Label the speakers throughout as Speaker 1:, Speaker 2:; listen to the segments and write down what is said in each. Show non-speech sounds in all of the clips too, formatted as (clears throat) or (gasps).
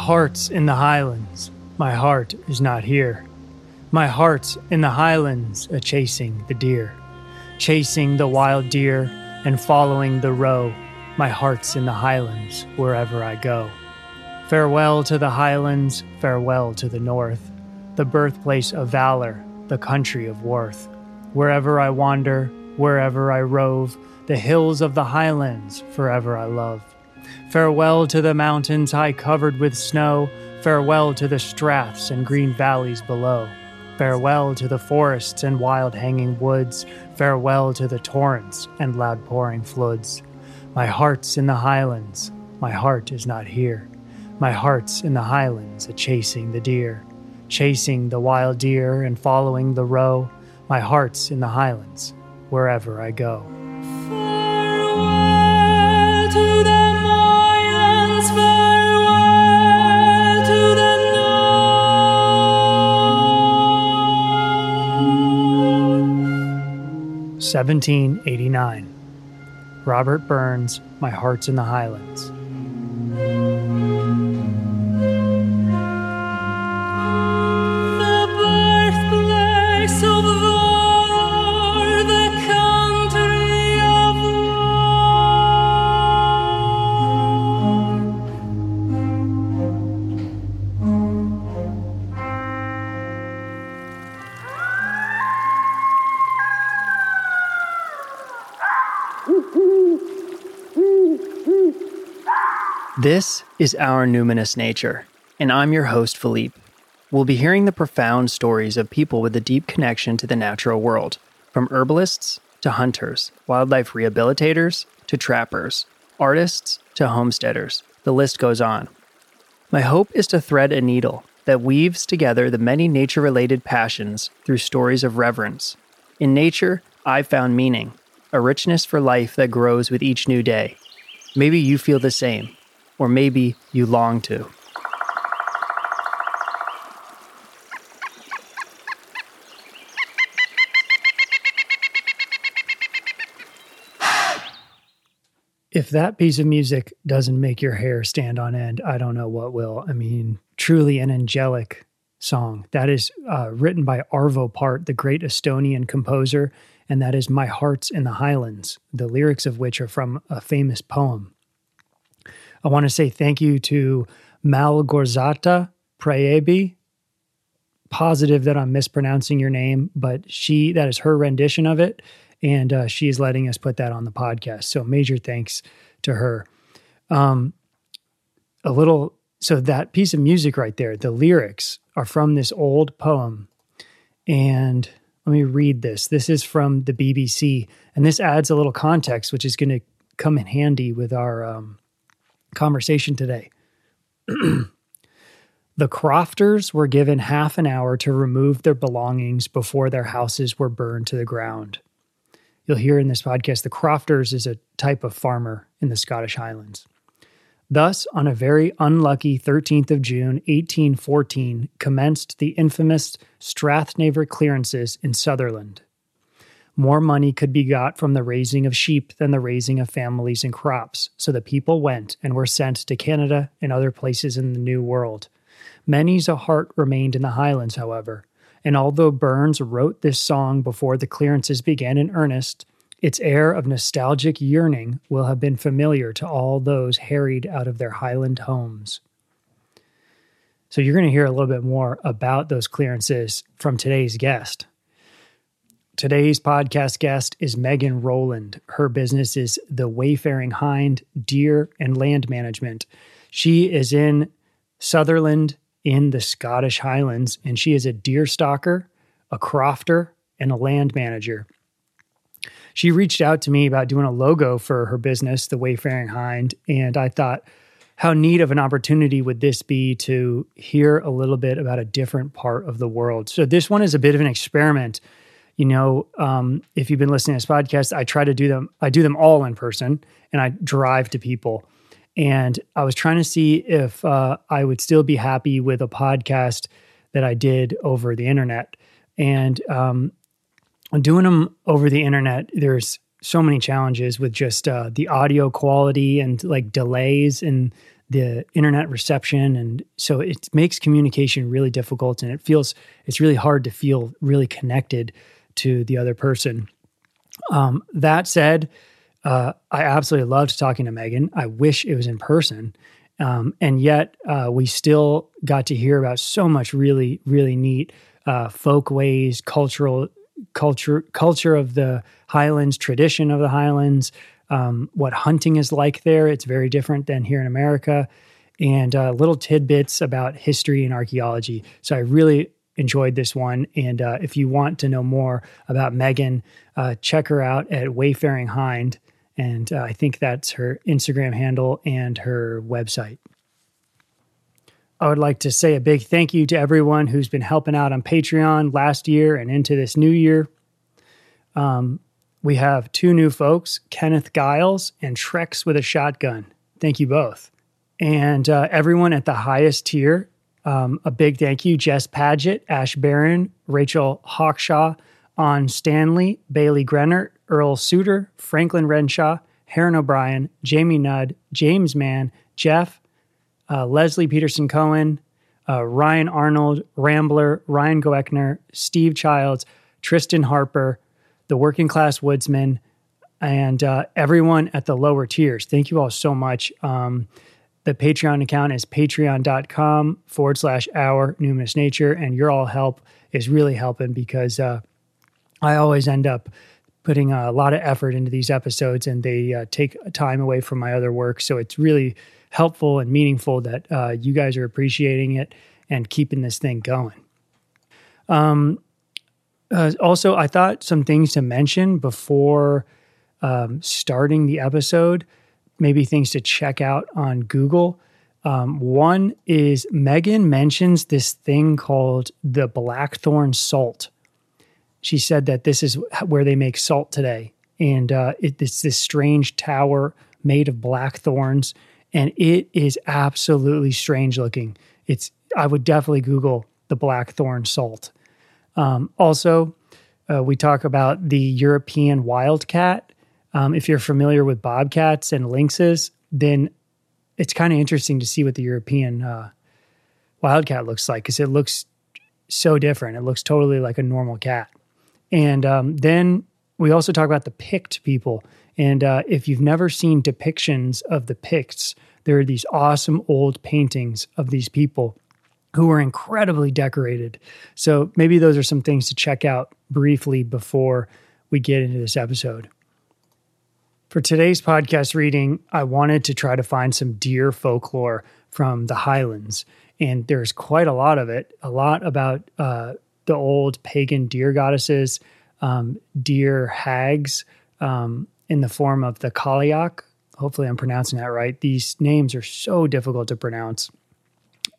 Speaker 1: Heart's in the highlands, my heart is not here. My heart's in the highlands, a chasing the deer, chasing the wild deer and following the roe. My heart's in the highlands, wherever I go. Farewell to the highlands, farewell to the north, the birthplace of valor, the country of worth. Wherever I wander, wherever I rove, the hills of the highlands forever I love. Farewell to the mountains high covered with snow, farewell to the straths and green valleys below. Farewell to the forests and wild hanging woods, farewell to the torrents and loud pouring floods. My heart's in the highlands, my heart is not here. My heart's in the highlands, a chasing the deer, chasing the wild deer and following the roe. My heart's in the highlands, wherever I go. 1789. Robert Burns, My Heart's in the Highlands. This is Our Numinous Nature, and I'm your host, Philippe. We'll be hearing the profound stories of people with a deep connection to the natural world, from herbalists to hunters, wildlife rehabilitators to trappers, artists to homesteaders. The list goes on. My hope is to thread a needle that weaves together the many nature related passions through stories of reverence. In nature, I've found meaning, a richness for life that grows with each new day. Maybe you feel the same, or maybe you long to. (gasps) If that piece of music doesn't make your hair stand on end, I don't know what will. I mean, truly an angelic song. That is uh, written by Arvo Pärt, the great Estonian composer, and that is My Heart's in the Highlands, the lyrics of which are from a famous poem. I want to say thank you to Malgorzata Praebi. Positive that I'm mispronouncing your name, but she that is her rendition of it, and uh, she is letting us put that on the podcast. So major thanks to her. Um, a little so that piece of music right there, the lyrics are from this old poem, and let me read this. This is from the BBC, and this adds a little context, which is going to come in handy with our um, conversation today. (clears throat) the crofters were given half an hour to remove their belongings before their houses were burned to the ground. You'll hear in this podcast the crofters is a type of farmer in the Scottish Highlands. Thus, on a very unlucky 13th of June, 1814, commenced the infamous Strathnaver clearances in Sutherland. More money could be got from the raising of sheep than the raising of families and crops, so the people went and were sent to Canada and other places in the New World. Many's a heart remained in the Highlands, however, and although Burns wrote this song before the clearances began in earnest, its air of nostalgic yearning will have been familiar to all those harried out of their Highland homes. So, you're going to hear a little bit more about those clearances from today's guest. Today's podcast guest is Megan Rowland. Her business is the Wayfaring Hind Deer and Land Management. She is in Sutherland in the Scottish Highlands, and she is a deer stalker, a crofter, and a land manager. She reached out to me about doing a logo for her business, the Wayfaring Hind, and I thought, how neat of an opportunity would this be to hear a little bit about a different part of the world? So, this one is a bit of an experiment you know, um, if you've been listening to this podcast, I try to do them. I do them all in person, and I drive to people. And I was trying to see if uh, I would still be happy with a podcast that I did over the internet. And um, doing them over the internet, there's so many challenges with just uh, the audio quality and like delays and the internet reception and so it makes communication really difficult and it feels it's really hard to feel really connected to the other person um, that said uh, i absolutely loved talking to megan i wish it was in person um, and yet uh, we still got to hear about so much really really neat uh, folk ways cultural culture culture of the highlands tradition of the highlands um, what hunting is like there. It's very different than here in America, and uh, little tidbits about history and archaeology. So I really enjoyed this one. And uh, if you want to know more about Megan, uh, check her out at Wayfaring Hind. And uh, I think that's her Instagram handle and her website. I would like to say a big thank you to everyone who's been helping out on Patreon last year and into this new year. Um, we have two new folks, Kenneth Giles and Trex with a Shotgun. Thank you both. And uh, everyone at the highest tier, um, a big thank you Jess Paget, Ash Barron, Rachel Hawkshaw, On Stanley, Bailey Grenert, Earl Suter, Franklin Renshaw, Heron O'Brien, Jamie Nudd, James Mann, Jeff, uh, Leslie Peterson Cohen, uh, Ryan Arnold, Rambler, Ryan Goeckner, Steve Childs, Tristan Harper, the working class woodsman, and uh, everyone at the lower tiers. Thank you all so much. Um, the Patreon account is patreon.com forward slash our numinous nature, and your all help is really helping because uh, I always end up putting a lot of effort into these episodes and they uh, take time away from my other work. So it's really helpful and meaningful that uh, you guys are appreciating it and keeping this thing going. Um, uh, also, I thought some things to mention before um, starting the episode, maybe things to check out on Google. Um, one is Megan mentions this thing called the Blackthorn salt. She said that this is where they make salt today. And uh, it, it's this strange tower made of blackthorns. And it is absolutely strange looking. It's I would definitely Google the blackthorn salt. Um, also, uh, we talk about the European wildcat. Um, if you're familiar with bobcats and lynxes, then it's kind of interesting to see what the European uh, wildcat looks like because it looks so different. It looks totally like a normal cat. And um, then we also talk about the Pict people. And uh, if you've never seen depictions of the Picts, there are these awesome old paintings of these people who are incredibly decorated. So maybe those are some things to check out briefly before we get into this episode. For today's podcast reading, I wanted to try to find some deer folklore from the Highlands. And there's quite a lot of it, a lot about uh, the old pagan deer goddesses, um, deer hags um, in the form of the Cailleach. Hopefully, I'm pronouncing that right. These names are so difficult to pronounce.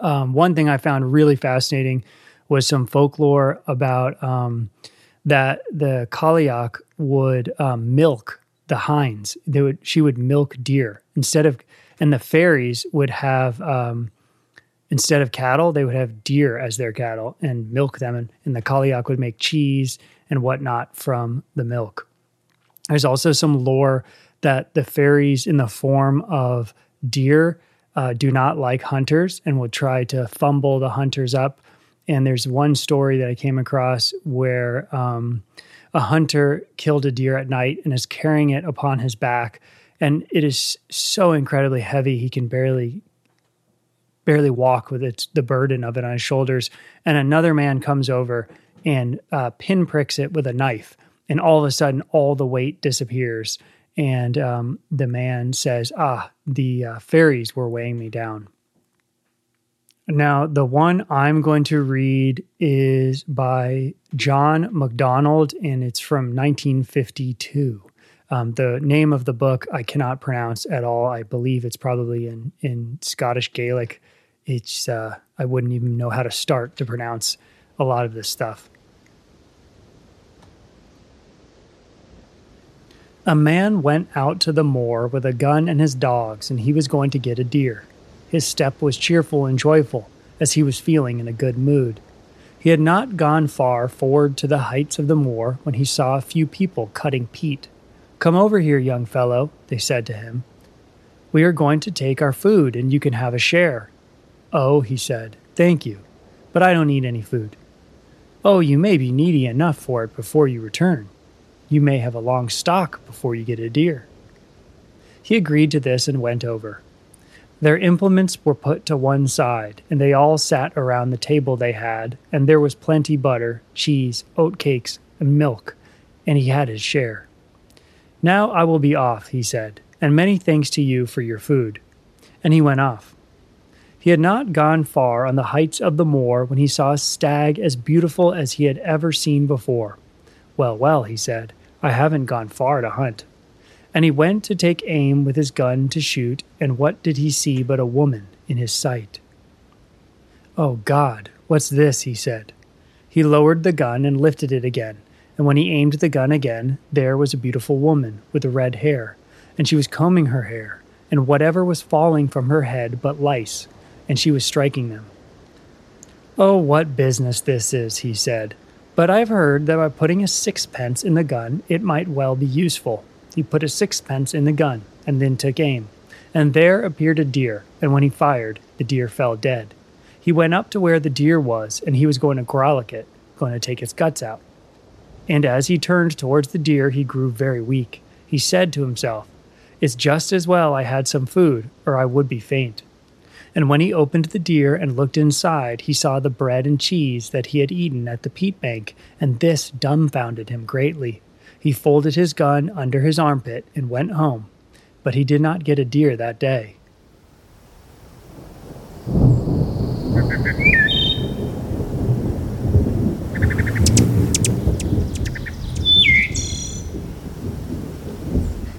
Speaker 1: Um, one thing I found really fascinating was some folklore about um, that the Cailleach would um, milk the hinds. They would she would milk deer instead of, and the fairies would have um, instead of cattle they would have deer as their cattle and milk them, and, and the Cailleach would make cheese and whatnot from the milk. There's also some lore that the fairies in the form of deer uh, do not like hunters and will try to fumble the hunters up. And there's one story that I came across where um, a hunter killed a deer at night and is carrying it upon his back, and it is so incredibly heavy he can barely barely walk with it, the burden of it on his shoulders. And another man comes over and uh, pinpricks it with a knife, and all of a sudden, all the weight disappears and um, the man says, Ah, the uh, fairies were weighing me down. Now, the one I'm going to read is by John MacDonald, and it's from 1952. Um, the name of the book I cannot pronounce at all. I believe it's probably in, in Scottish Gaelic. It's uh, I wouldn't even know how to start to pronounce a lot of this stuff. A man went out to the moor with a gun and his dogs, and he was going to get a deer. His step was cheerful and joyful, as he was feeling in a good mood. He had not gone far forward to the heights of the moor when he saw a few people cutting peat. Come over here, young fellow, they said to him. We are going to take our food and you can have a share. Oh, he said, thank you, but I don't need any food. Oh, you may be needy enough for it before you return. You may have a long stalk before you get a deer. He agreed to this and went over. Their implements were put to one side, and they all sat around the table they had, and there was plenty butter, cheese, oat cakes, and milk, and he had his share. Now I will be off, he said, and many thanks to you for your food. And he went off. He had not gone far on the heights of the moor when he saw a stag as beautiful as he had ever seen before. Well, well, he said, I haven't gone far to hunt. And he went to take aim with his gun to shoot, and what did he see but a woman in his sight? Oh God, what's this? he said. He lowered the gun and lifted it again, and when he aimed the gun again, there was a beautiful woman with red hair, and she was combing her hair, and whatever was falling from her head but lice, and she was striking them. Oh, what business this is, he said. But I've heard that by putting a sixpence in the gun, it might well be useful. He put a sixpence in the gun, and then took aim. And there appeared a deer, and when he fired, the deer fell dead. He went up to where the deer was, and he was going to gralloch it, going to take its guts out. And as he turned towards the deer, he grew very weak. He said to himself, It's just as well I had some food, or I would be faint. And when he opened the deer and looked inside, he saw the bread and cheese that he had eaten at the peat bank, and this dumbfounded him greatly. He folded his gun under his armpit and went home, but he did not get a deer that day.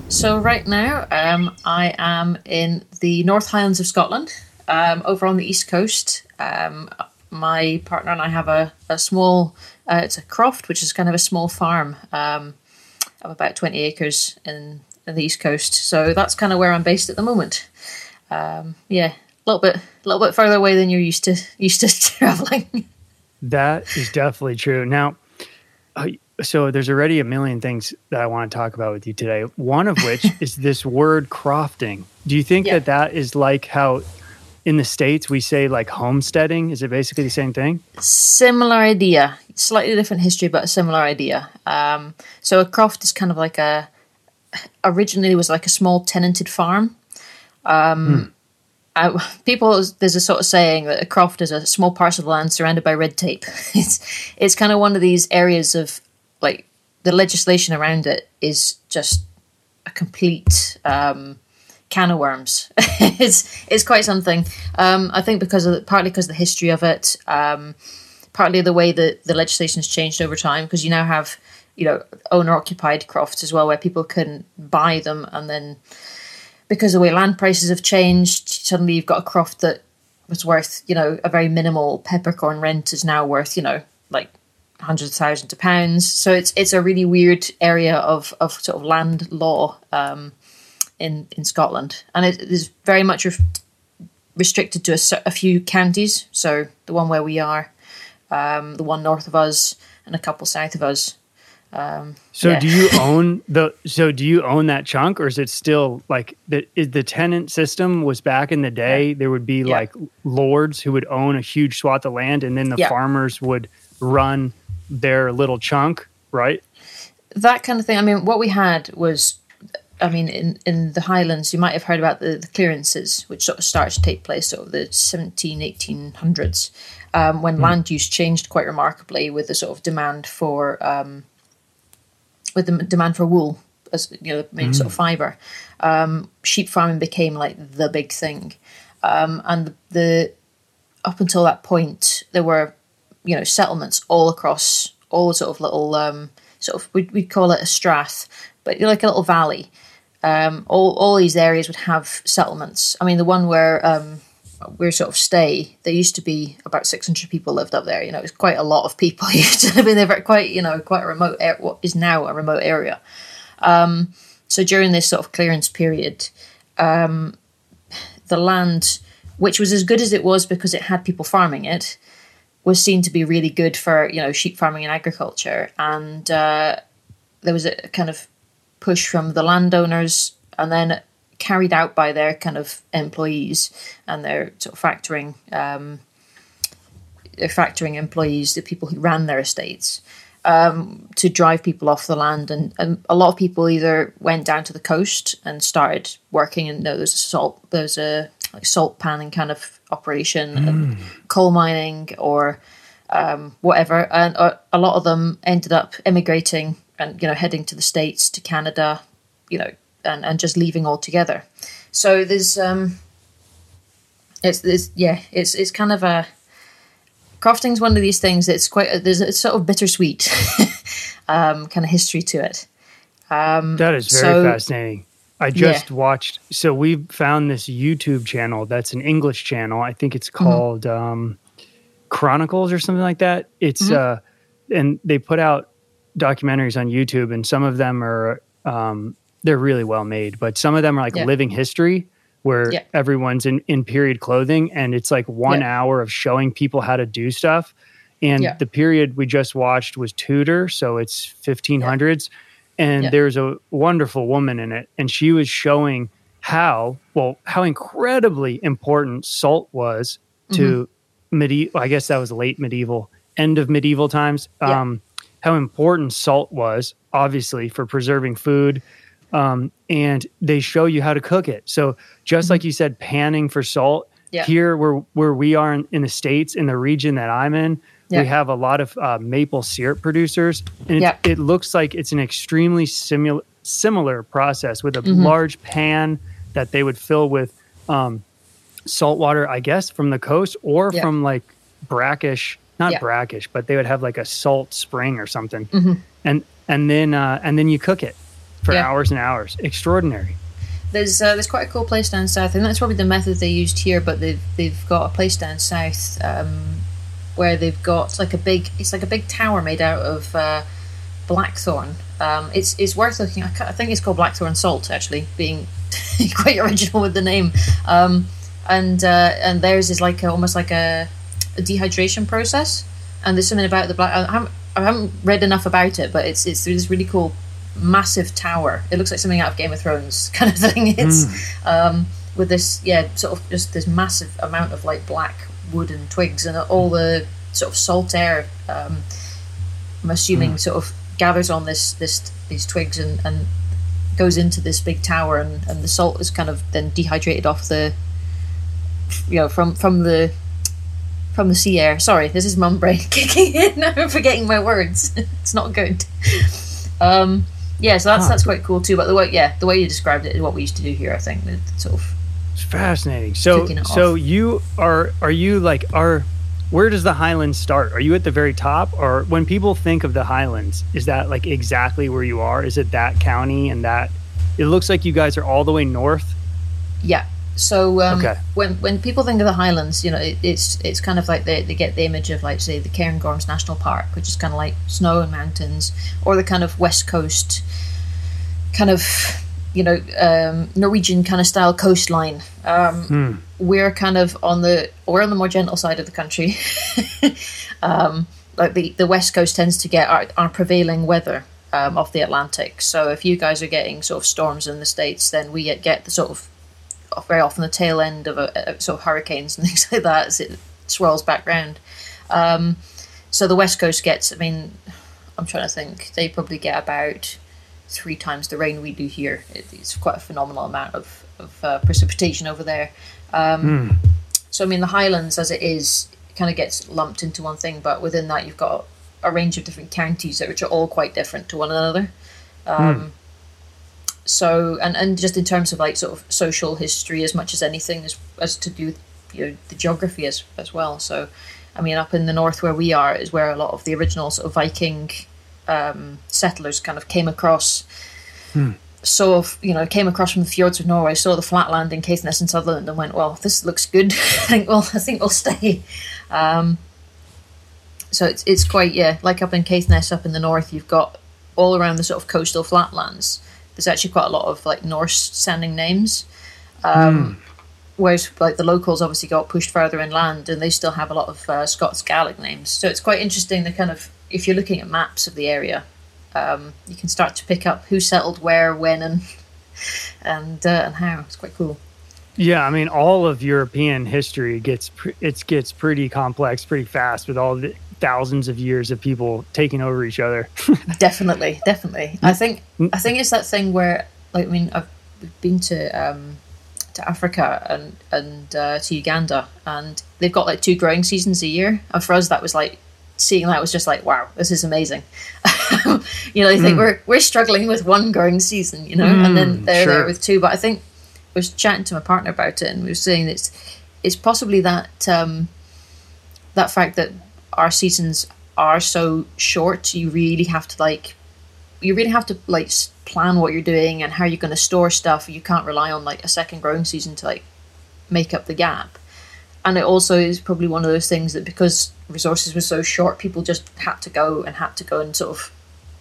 Speaker 2: So right now, um, I am in the North Highlands of Scotland, um, over on the east coast. Um, my partner and I have a, a small, uh, it's a croft, which is kind of a small farm um, of about 20 acres in, the east coast. So that's kind of where I'm based at the moment. Um, yeah, a little bit, a little bit further away than you're used to used to (laughs) traveling.
Speaker 1: That is definitely true. Now, uh, so there's already a million things that I want to talk about with you today. One of which (laughs) is this word crofting. Do you think
Speaker 2: Yeah.
Speaker 1: that that is like how in the states we say like homesteading? Is it basically the same thing?
Speaker 2: similar idea, slightly different history, but a similar idea. Um, so a croft is kind of like a originally was like a small tenanted farm. Um, I, (laughs) people, there's a sort of saying that a croft is a small parcel of land surrounded by red tape. (laughs) It's it's kind of one of these areas of like the legislation around it is just a complete um, can of worms. (laughs) it's it's quite something. Um, I think because of the, partly because of the history of it, um, partly the way that the legislation has changed over time. Because you now have you know owner occupied crofts as well, where people can buy them, and then because the way land prices have changed, suddenly you've got a croft that was worth you know a very minimal peppercorn rent is now worth you know like hundreds of thousands of pounds. So it's it's a really weird area of of sort of land law. Um, in in Scotland, and it is very much re- restricted to a, a few counties. So the one where we are, um, the one north of us, and a couple south of us. Um,
Speaker 1: So
Speaker 2: yeah.
Speaker 1: do you (laughs) own the so do you own that chunk or is it still like the is the tenant system was back in the day there would be
Speaker 2: Yeah.
Speaker 1: like lords who would own a huge swath of land and then the
Speaker 2: Yeah.
Speaker 1: farmers would run their little chunk, right?
Speaker 2: that kind of thing. I mean, what we had was, I mean, in, in the Highlands, you might have heard about the, the clearances, which sort of started to take place over the 17, 1800s, um, when land use changed quite remarkably with the sort of demand for, um, with the demand for wool as you know, the main sort of fiber. Um, sheep farming became like the big thing, um, and the up until that point, there were, you know, settlements all across all sort of little, um, sort of we'd, we'd call it a strath, but you're like a little valley. Um, all all these areas would have settlements. I mean, the one where um, we sort of stay, there used to be about six hundred people lived up there. You know, it was quite a lot of people live in there. Quite, you know, quite a remote, ar- what is now a remote area. Um, so during this sort of clearance period, um, the land, which was as good as it was because it had people farming it, was seen to be really good for you know sheep farming and agriculture. And uh, there was a kind of push from the landowners, and then carried out by their kind of employees and their sort of factoring um, their factoring employees, the people who ran their estates, um, to drive people off the land. And, and a lot of people either went down to the coast and started working. And there was a salt, there's a like salt panning kind of operation, and coal mining, or um, whatever. And uh, a lot of them ended up immigrating and you know heading to the states, to Canada, you know, and, and just leaving altogether. So there's um, it's, it's yeah, it's it's kind of a crofting's one of these things that's quite there's a sort of bittersweet (laughs) um, kind of history to it.
Speaker 1: Um, That is very
Speaker 2: So-
Speaker 1: fascinating. I just
Speaker 2: Yeah.
Speaker 1: watched. So we found this YouTube channel that's an English channel. I think it's
Speaker 2: Mm-hmm.
Speaker 1: called um, Chronicles or something like that. It's
Speaker 2: Mm-hmm.
Speaker 1: uh, and they put out documentaries on YouTube, and some of them are um, they're really well made, but some of them are like
Speaker 2: Yeah.
Speaker 1: living history where
Speaker 2: Yeah.
Speaker 1: everyone's in in period clothing, and it's like one
Speaker 2: Yeah.
Speaker 1: hour of showing people how to do stuff. And the period we just watched was Tudor, so it's 1500s and there's a wonderful woman in it and she was showing how well how incredibly important salt was to
Speaker 2: Mm-hmm.
Speaker 1: medieval i guess that was late medieval end of medieval times um, how important salt was obviously for preserving food um, and they show you how to cook it so just like you said panning for salt
Speaker 2: Mm-hmm. Yeah.
Speaker 1: here where where we are in, in the states in the region that i'm in
Speaker 2: Yeah.
Speaker 1: we have a lot of uh, maple syrup producers and it's,
Speaker 2: Yeah.
Speaker 1: it looks like it's an extremely simul- similar process with a
Speaker 2: Mm-hmm.
Speaker 1: large pan that they would fill with um, salt water i guess from the coast or from like brackish not brackish but they would have like a salt spring or something
Speaker 2: Mm-hmm.
Speaker 1: and and then uh, and then you cook it for
Speaker 2: Yeah.
Speaker 1: hours and hours extraordinary
Speaker 2: There's uh, there's quite a cool place down south, and that's probably the method they used here. But they've they've got a place down south um, where they've got like a big it's like a big tower made out of uh, blackthorn. Um, it's it's worth looking. I, I think it's called blackthorn salt actually, being (laughs) quite original with the name. Um, and uh, and theirs is like a, almost like a, a dehydration process. And there's something about the black. I haven't, I haven't read enough about it, but it's it's this really cool massive tower. It looks like something out of Game of Thrones (laughs) kind of thing. It's um, with this, yeah, sort of just this massive amount of like black wood and twigs and all the sort of salt air. Um, I'm assuming sort of gathers on this this these twigs and and goes into this big tower and and the salt is kind of then dehydrated off the you know from from the from the sea air. Sorry, this is mum brain (laughs) kicking in. (laughs) I'm forgetting my words. it's not good. Um, yeah, so that's
Speaker 1: Huh.
Speaker 2: that's quite cool too. But the way yeah, the way you described it is what we used to do here. I think the sort of
Speaker 1: It's fascinating. So, so
Speaker 2: off.
Speaker 1: you are are you like are where does the Highlands start? Are you at the very top, or when people think of the Highlands, is that like exactly where you are? Is it that county and that? It looks like you guys are all the way north.
Speaker 2: yeah. So um,
Speaker 1: Okay.
Speaker 2: when when people think of the Highlands, you know, it, it's it's kind of like they, they get the image of like say the Cairngorms National Park, which is kind of like snow and mountains, or the kind of west coast, kind of you know um, Norwegian kind of style coastline. Um, We're kind of on the we're on the more gentle side of the country. (laughs) um, like the the west coast tends to get our, our prevailing weather um, off the Atlantic. So if you guys are getting sort of storms in the states, then we get, get the sort of very often the tail end of a, sort of hurricanes and (laughs) things like that as it swirls back round. Um, so the west coast gets. I mean, I'm trying to think. They probably get about three times the rain we do here. It, it's quite a phenomenal amount of of uh, precipitation over there. Um, So I mean, the Highlands, as it is, kind of gets lumped into one thing, but within that, you've got a range of different counties which are all quite different to one another. Um, So and and just in terms of like sort of social history, as much as anything, as as to do with you know the geography as as well. So, I mean, up in the north where we are is where a lot of the original sort of Viking um, settlers kind of came across. Saw, f- you know, came across from the fjords of Norway, saw the flat land in Caithness and Sutherland, and went, "Well, this looks good. (laughs) I think we'll, I think we'll stay." Um, so it's it's quite yeah, like up in Caithness, up in the north, you've got all around the sort of coastal flatlands. There's actually quite a lot of like Norse-sounding names, um, whereas like the locals obviously got pushed further inland, and they still have a lot of uh, Scots Gaelic names. So it's quite interesting. The kind of if you're looking at maps of the area, um, you can start to pick up who settled where, when, and (laughs) and uh, and how. It's quite cool.
Speaker 1: Yeah, I mean, all of European history gets it gets pretty complex pretty fast with all the thousands of years of people taking over each other. (laughs)
Speaker 2: definitely, definitely. I think I think it's that thing where, like, I mean, I've been to um, to Africa and and uh, to Uganda, and they've got like two growing seasons a year. And for us, that was like seeing that was just like, wow, this is amazing. (laughs) you know, I think we're we're struggling with one growing season, you know, and then they're there
Speaker 1: sure.
Speaker 2: with two. But I think I was chatting to my partner about it, and we were saying it's it's possibly that um, that fact that our seasons are so short. You really have to like you really have to like plan what you're doing and how you're going to store stuff. You can't rely on like a second growing season to like make up the gap. And it also is probably one of those things that because resources were so short, people just had to go and had to go and sort of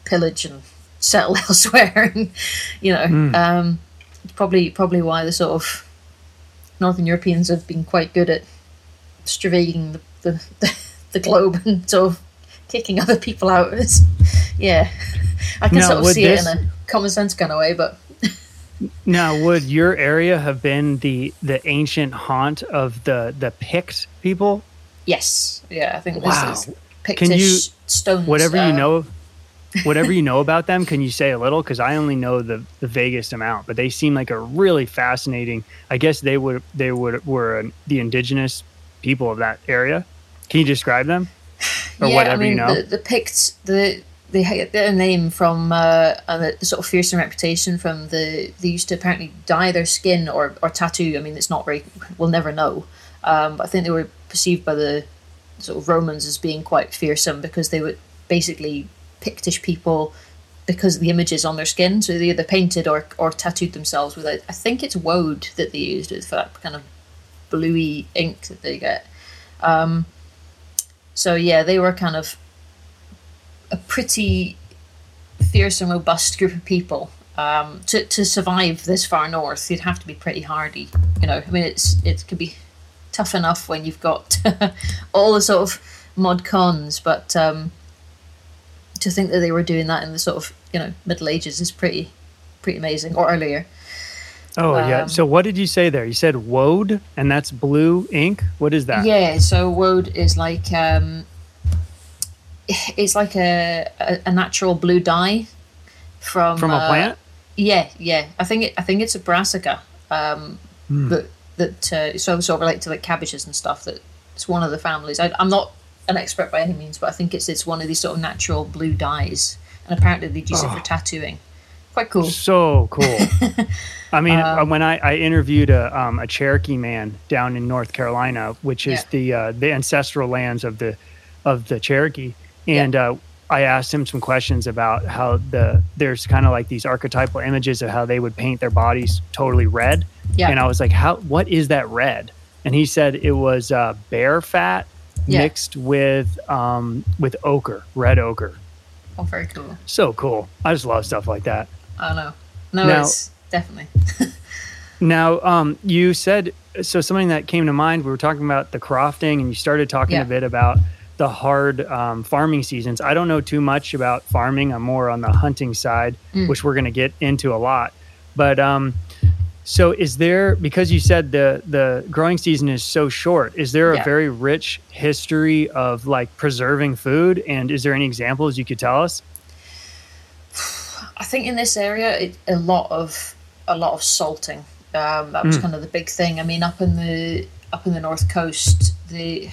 Speaker 2: pillage and (laughs) settle (laughs) elsewhere. and, you know, um, it's probably probably why the sort of Northern Europeans have been quite good at stravaiging the, the, the, the globe (laughs) and sort of kicking other people out. It's, yeah, I can
Speaker 1: Now,
Speaker 2: sort of see
Speaker 1: this-
Speaker 2: it in a common sense kind of way, but (laughs)
Speaker 1: now, would your area have been the the ancient haunt of the the Pict people?
Speaker 2: yes, yeah, I think this is Pictish
Speaker 1: Can you-
Speaker 2: stones.
Speaker 1: Whatever you
Speaker 2: uh,
Speaker 1: know, (laughs) whatever you know about them, can you say a little? Because I only know the the vaguest amount, but they seem like a really fascinating. I guess they would they would were uh, the indigenous people of that area. Can you describe them or
Speaker 2: yeah,
Speaker 1: whatever
Speaker 2: I mean,
Speaker 1: you know?
Speaker 2: The, the Picts, the they get their name from uh, the sort of fearsome reputation from the they used to apparently dye their skin or, or tattoo. I mean, it's not very. We'll never know. Um, but I think they were perceived by the sort of Romans as being quite fearsome because they were basically Pictish people because of the images on their skin. So they either painted or or tattooed themselves with. A, I think it's woad that they used for that kind of bluey ink that they get. Um, so yeah, they were kind of a pretty fierce and robust group of people. Um, to to survive this far north, you'd have to be pretty hardy. You know, I mean, it's it could be tough enough when you've got (laughs) all the sort of mod cons, but um, to think that they were doing that in the sort of you know Middle Ages is pretty pretty amazing, or earlier.
Speaker 1: Oh yeah.
Speaker 2: um,
Speaker 1: So what did you say there? You said woad, and that's blue ink. What is that?
Speaker 2: Yeah, so woad is like um, it's like a, a, a natural blue dye from
Speaker 1: From a
Speaker 2: uh,
Speaker 1: plant.
Speaker 2: Yeah, yeah. I think it, I think it's a brassica. Um,
Speaker 1: Hmm.
Speaker 2: that that uh, so sort of related to like cabbages and stuff. That it's one of the families. I, I'm not an expert by any means, but I think it's it's one of these sort of natural blue dyes, and apparently they use it
Speaker 1: Oh.
Speaker 2: for tattooing. Quite cool.
Speaker 1: So cool. (laughs) I mean,
Speaker 2: Um,
Speaker 1: when I, I interviewed a, um, a Cherokee man down in North Carolina, which is
Speaker 2: Yeah.
Speaker 1: the uh, the ancestral lands of the of the Cherokee, and uh, I asked him some questions about how the there's kind of like these archetypal images of how they would paint their bodies totally red,
Speaker 2: Yeah.
Speaker 1: and I was like, how what is that red? And he said it was uh, bear fat
Speaker 2: Yeah.
Speaker 1: mixed with um, with ochre, red ochre.
Speaker 2: Oh, very cool.
Speaker 1: So cool. I just love stuff like that.
Speaker 2: I know. No,
Speaker 1: Now-
Speaker 2: it's definitely. (laughs)
Speaker 1: Now, um, you said so. Something that came to mind. We were talking about the crofting, and you started talking
Speaker 2: Yeah.
Speaker 1: a bit about the hard um, farming seasons. I don't know too much about farming. I'm more on the hunting side,
Speaker 2: Mm.
Speaker 1: which we're going to get into a lot. But um, so, is there because you said the the growing season is so short? Is there a
Speaker 2: Yeah.
Speaker 1: very rich history of like preserving food? And is there any examples you could tell us?
Speaker 2: I think in this area, it, a lot of a lot of salting. Um, that was
Speaker 1: Mm.
Speaker 2: kind of the big thing. I mean, up in the up in the north coast, the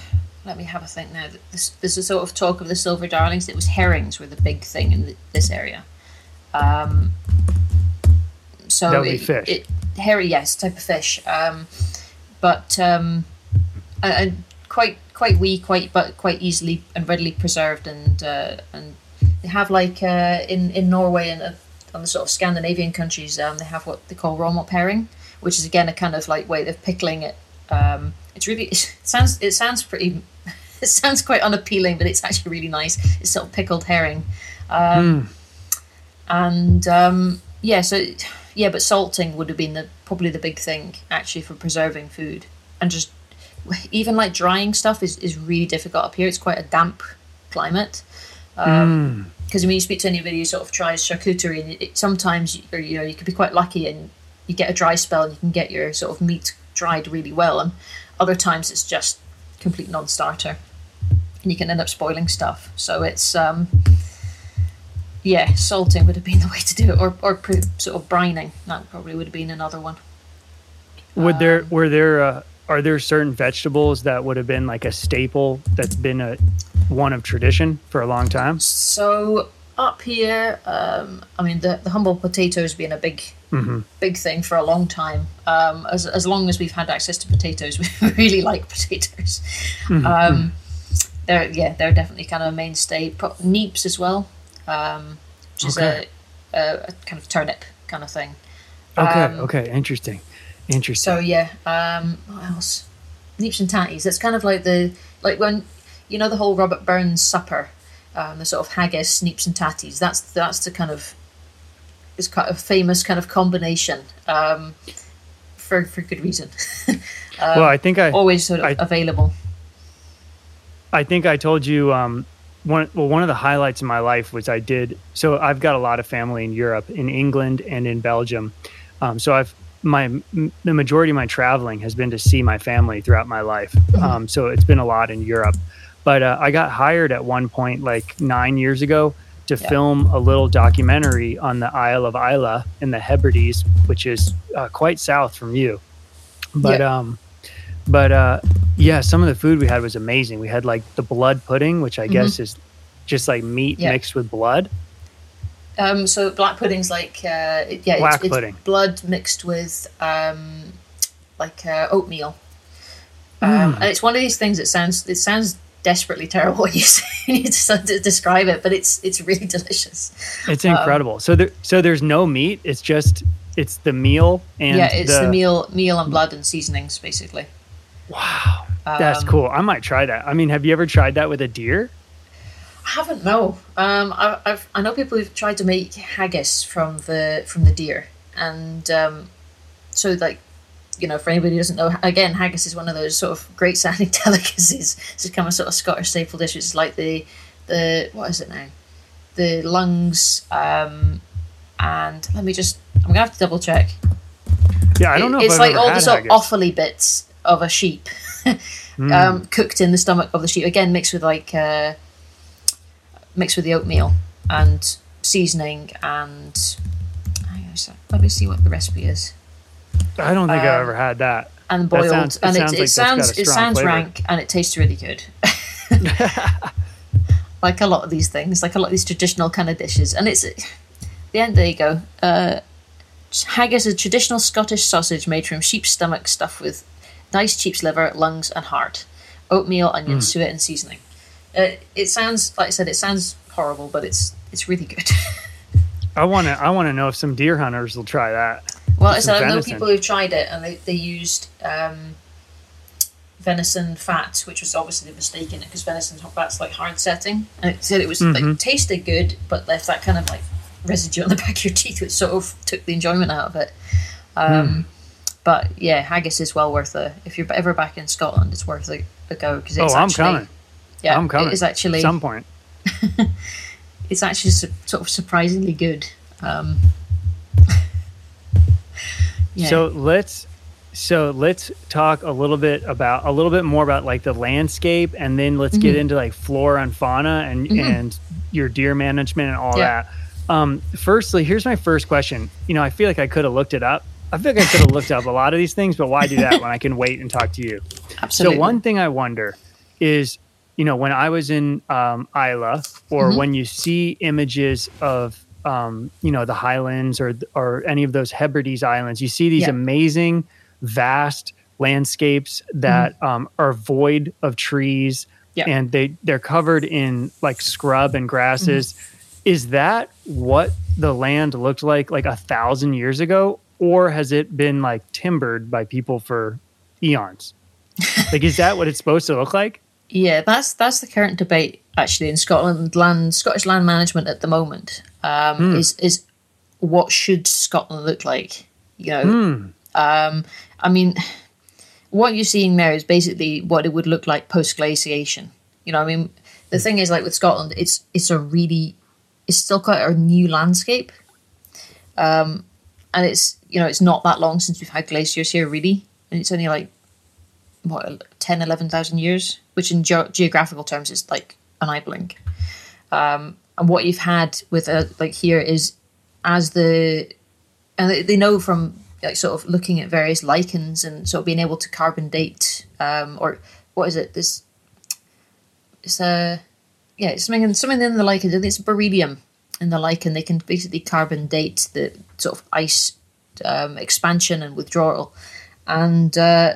Speaker 2: let me have a think now. This, there's a sort of talk of the silver darlings. It was herrings were the big thing in the, this area. Um, so it,
Speaker 1: fish.
Speaker 2: It, herring, yes, type of fish. Um, but um, and, and quite quite wee, quite but quite easily and readily preserved, and uh, and they have like uh, in in Norway and uh, on the sort of Scandinavian countries, um, they have what they call rollmop herring, which is again a kind of like way of pickling it. Um, it's really (laughs) it sounds it sounds pretty (laughs) it sounds quite unappealing, but it's actually really nice. It's sort of pickled herring, um, and um, yeah, so yeah, but salting would have been the probably the big thing actually for preserving food and just even like drying stuff is, is really difficult up here. It's quite a damp climate. Because when you speak to anybody who sort of tries charcuterie, and it, sometimes you, or, you know you could be quite lucky and you get a dry spell and you can get your sort of meat dried really well, and other times it's just complete non-starter, and you can end up spoiling stuff. So it's um, yeah, salting would have been (laughs) the way to do it, or or pr- sort of brining. That probably would have been another one.
Speaker 1: Would there were there uh, are there certain vegetables that would have been like a staple that's been a one of tradition for a long time?
Speaker 2: So up here, um, I mean, the, the humble has been a big, big thing for a long time. Um, as as long as we've had access to potatoes, (laughs) we really like potatoes. Um, they're yeah, they're definitely kind of a mainstay. Pro- neeps as well, um, which is
Speaker 1: Okay.
Speaker 2: a, a, a kind of turnip kind of thing.
Speaker 1: Okay,
Speaker 2: Um,
Speaker 1: okay, interesting, interesting.
Speaker 2: So yeah, um, what else? Neeps and tatties. It's kind of like the like when you know the whole Robert Burns supper, um, the sort of haggis, neeps and tatties. That's that's the kind of it's kind of famous kind of combination um, for for good reason. (laughs)
Speaker 1: well, I think I
Speaker 2: Always sort of
Speaker 1: I-
Speaker 2: available.
Speaker 1: I think I told you um, one. Well, one of the highlights of my life was I did. So I've got a lot of family in Europe, in England, and in Belgium. Um, so I've my m- the majority of my traveling has been to see my family throughout my life. Um, so it's been a lot in Europe. But uh, I got hired at one point, like nine years ago, to
Speaker 2: Yeah.
Speaker 1: film a little documentary on the Isle of Islay in the Hebrides, which is uh, quite south from you. But
Speaker 2: Yeah.
Speaker 1: um, but uh, yeah, some of the food we had was amazing. We had like the blood pudding, which I guess is just like meat
Speaker 2: Mm-hmm. Yeah.
Speaker 1: mixed with blood.
Speaker 2: Um, so black pudding's like uh, yeah,
Speaker 1: Black
Speaker 2: it's, it's
Speaker 1: pudding.
Speaker 2: blood mixed with um, like uh, oatmeal, um,
Speaker 1: Mm.
Speaker 2: and it's one of these things that sounds it sounds desperately terrible (laughs) when you, say, when you decide to describe it, but it's it's really (laughs) delicious.
Speaker 1: It's
Speaker 2: Um,
Speaker 1: incredible. so there, so there's no meat. It's just it's the meal and
Speaker 2: yeah, it's the, meal meal and blood and seasonings basically.
Speaker 1: Wow, that's
Speaker 2: Um,
Speaker 1: cool. I might try that. I mean, have you ever tried that with a deer?
Speaker 2: I haven't no. Um, I, I've I know people who've tried to make haggis from the from the deer, and um, so like you know, for anybody who doesn't know, again, haggis is one of those sort of great (laughs) sounding delicacies. It's become a sort of Scottish staple dish. It's like the the what is it now? The lungs. Um, and let me just. I'm gonna have to double check.
Speaker 1: Yeah, I don't know.
Speaker 2: It's
Speaker 1: if I've
Speaker 2: like all the sort of offally bits of a sheep, (laughs)
Speaker 1: Hmm.
Speaker 2: um, cooked in the stomach of the sheep. Again, mixed with like uh, mixed with the oatmeal and seasoning and. Let me see what the recipe is.
Speaker 1: I don't think I've
Speaker 2: um,
Speaker 1: ever had that.
Speaker 2: And
Speaker 1: That
Speaker 2: boiled,
Speaker 1: sounds- it
Speaker 2: and
Speaker 1: sounds
Speaker 2: it, it sounds it sounds rank, and it tastes really good. (laughs) like a lot of these things, like a lot of these traditional kind of dishes, and it's the end. There you go. Uh, haggis is a traditional Scottish sausage made from sheep's stomach stuffed with nice sheep's liver, lungs, and heart, oatmeal, onion,
Speaker 1: Hmm.
Speaker 2: suet, and seasoning. Uh, it sounds like I said, it sounds horrible, but it's it's really good. (laughs)
Speaker 1: I want to. I want to know if some deer hunters will try that.
Speaker 2: Well, I said I know people who've tried it and they, they used um, venison fat, which was obviously the mistake in it because venison fat's like hard setting, and it said it was
Speaker 1: Mm-hmm.
Speaker 2: like tasted good, but left that kind of like residue on the (laughs) back of your teeth, which sort of took the enjoyment out of it. Um,
Speaker 1: Hmm.
Speaker 2: But yeah, haggis is well worth it. If you're ever back in Scotland, it's worth a, a go because it's
Speaker 1: oh, I'm
Speaker 2: actually
Speaker 1: coming.
Speaker 2: Yeah,
Speaker 1: I'm coming.
Speaker 2: It is actually
Speaker 1: At some point. (laughs)
Speaker 2: it's actually su- sort of surprisingly good. Um, (laughs) yeah.
Speaker 1: So let's so let's talk a little bit about a little bit more about like the landscape and then let's get
Speaker 2: Mm-hmm.
Speaker 1: into like flora and fauna and and your deer management and all
Speaker 2: Yeah.
Speaker 1: that. Um, firstly, here's my first question. You know, I feel like I could have looked it up. I feel like I could have looked up a lot of these things, but why do that when I can wait and talk to you? (laughs)
Speaker 2: absolutely.
Speaker 1: So one thing I wonder is, you know, when I was in um, Islay, or
Speaker 2: Mm-hmm.
Speaker 1: when you see images of, um, you know, the Highlands or or any of those Hebrides islands, you see these
Speaker 2: Yeah.
Speaker 1: amazing, vast landscapes that um, are void of trees,
Speaker 2: Mm-hmm. Yeah.
Speaker 1: and they they're covered in like scrub and grasses.
Speaker 2: Mm-hmm.
Speaker 1: Is that what the land looked like like a thousand years ago, or has it been like timbered by people for eons? (laughs) like, is that what it's supposed to look like?
Speaker 2: Yeah, that's that's the current debate actually in Scotland land Scottish land management at the moment. Um, Is is what should Scotland look like? You know, um, I mean, what you're seeing there is basically what it would look like post glaciation. You know, I mean, the thing is, like with Scotland, it's it's a really it's still quite a new landscape, um, and it's you know it's not that long since we've had glaciers here, really, and it's only like what 10, 11,000 years, which in ge- geographical terms is like an eye blink. Um, and what you've had with a, like here is as the and they, they know from like sort of looking at various lichens and sort of being able to carbon date um, or what is it? This it's a yeah it's something in, something in the lichen. It's beryllium in the lichen. They can basically carbon date the sort of ice um, expansion and withdrawal. And uh,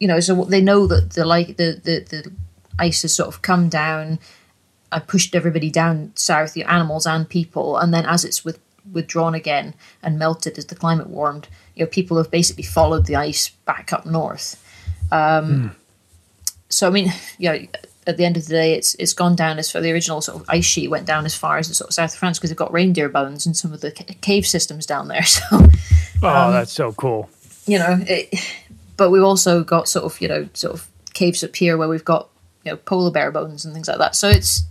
Speaker 2: you know so they know that the like the, the the ice has sort of come down and pushed everybody down south the animals and people and then as it's with withdrawn again and melted as the climate warmed you know people have basically followed the ice back up north um, so I mean, you know, at the end of the day, it's it's gone down as for the original sort of ice sheet went down as far as the sort of south of France because they've got reindeer bones and some of the ca- cave systems down there. (laughs) So
Speaker 1: Oh, that's so cool.
Speaker 2: you know, it, but we've also got sort of you know sort of caves up here where we've got you know polar bear bones and things like that. So it's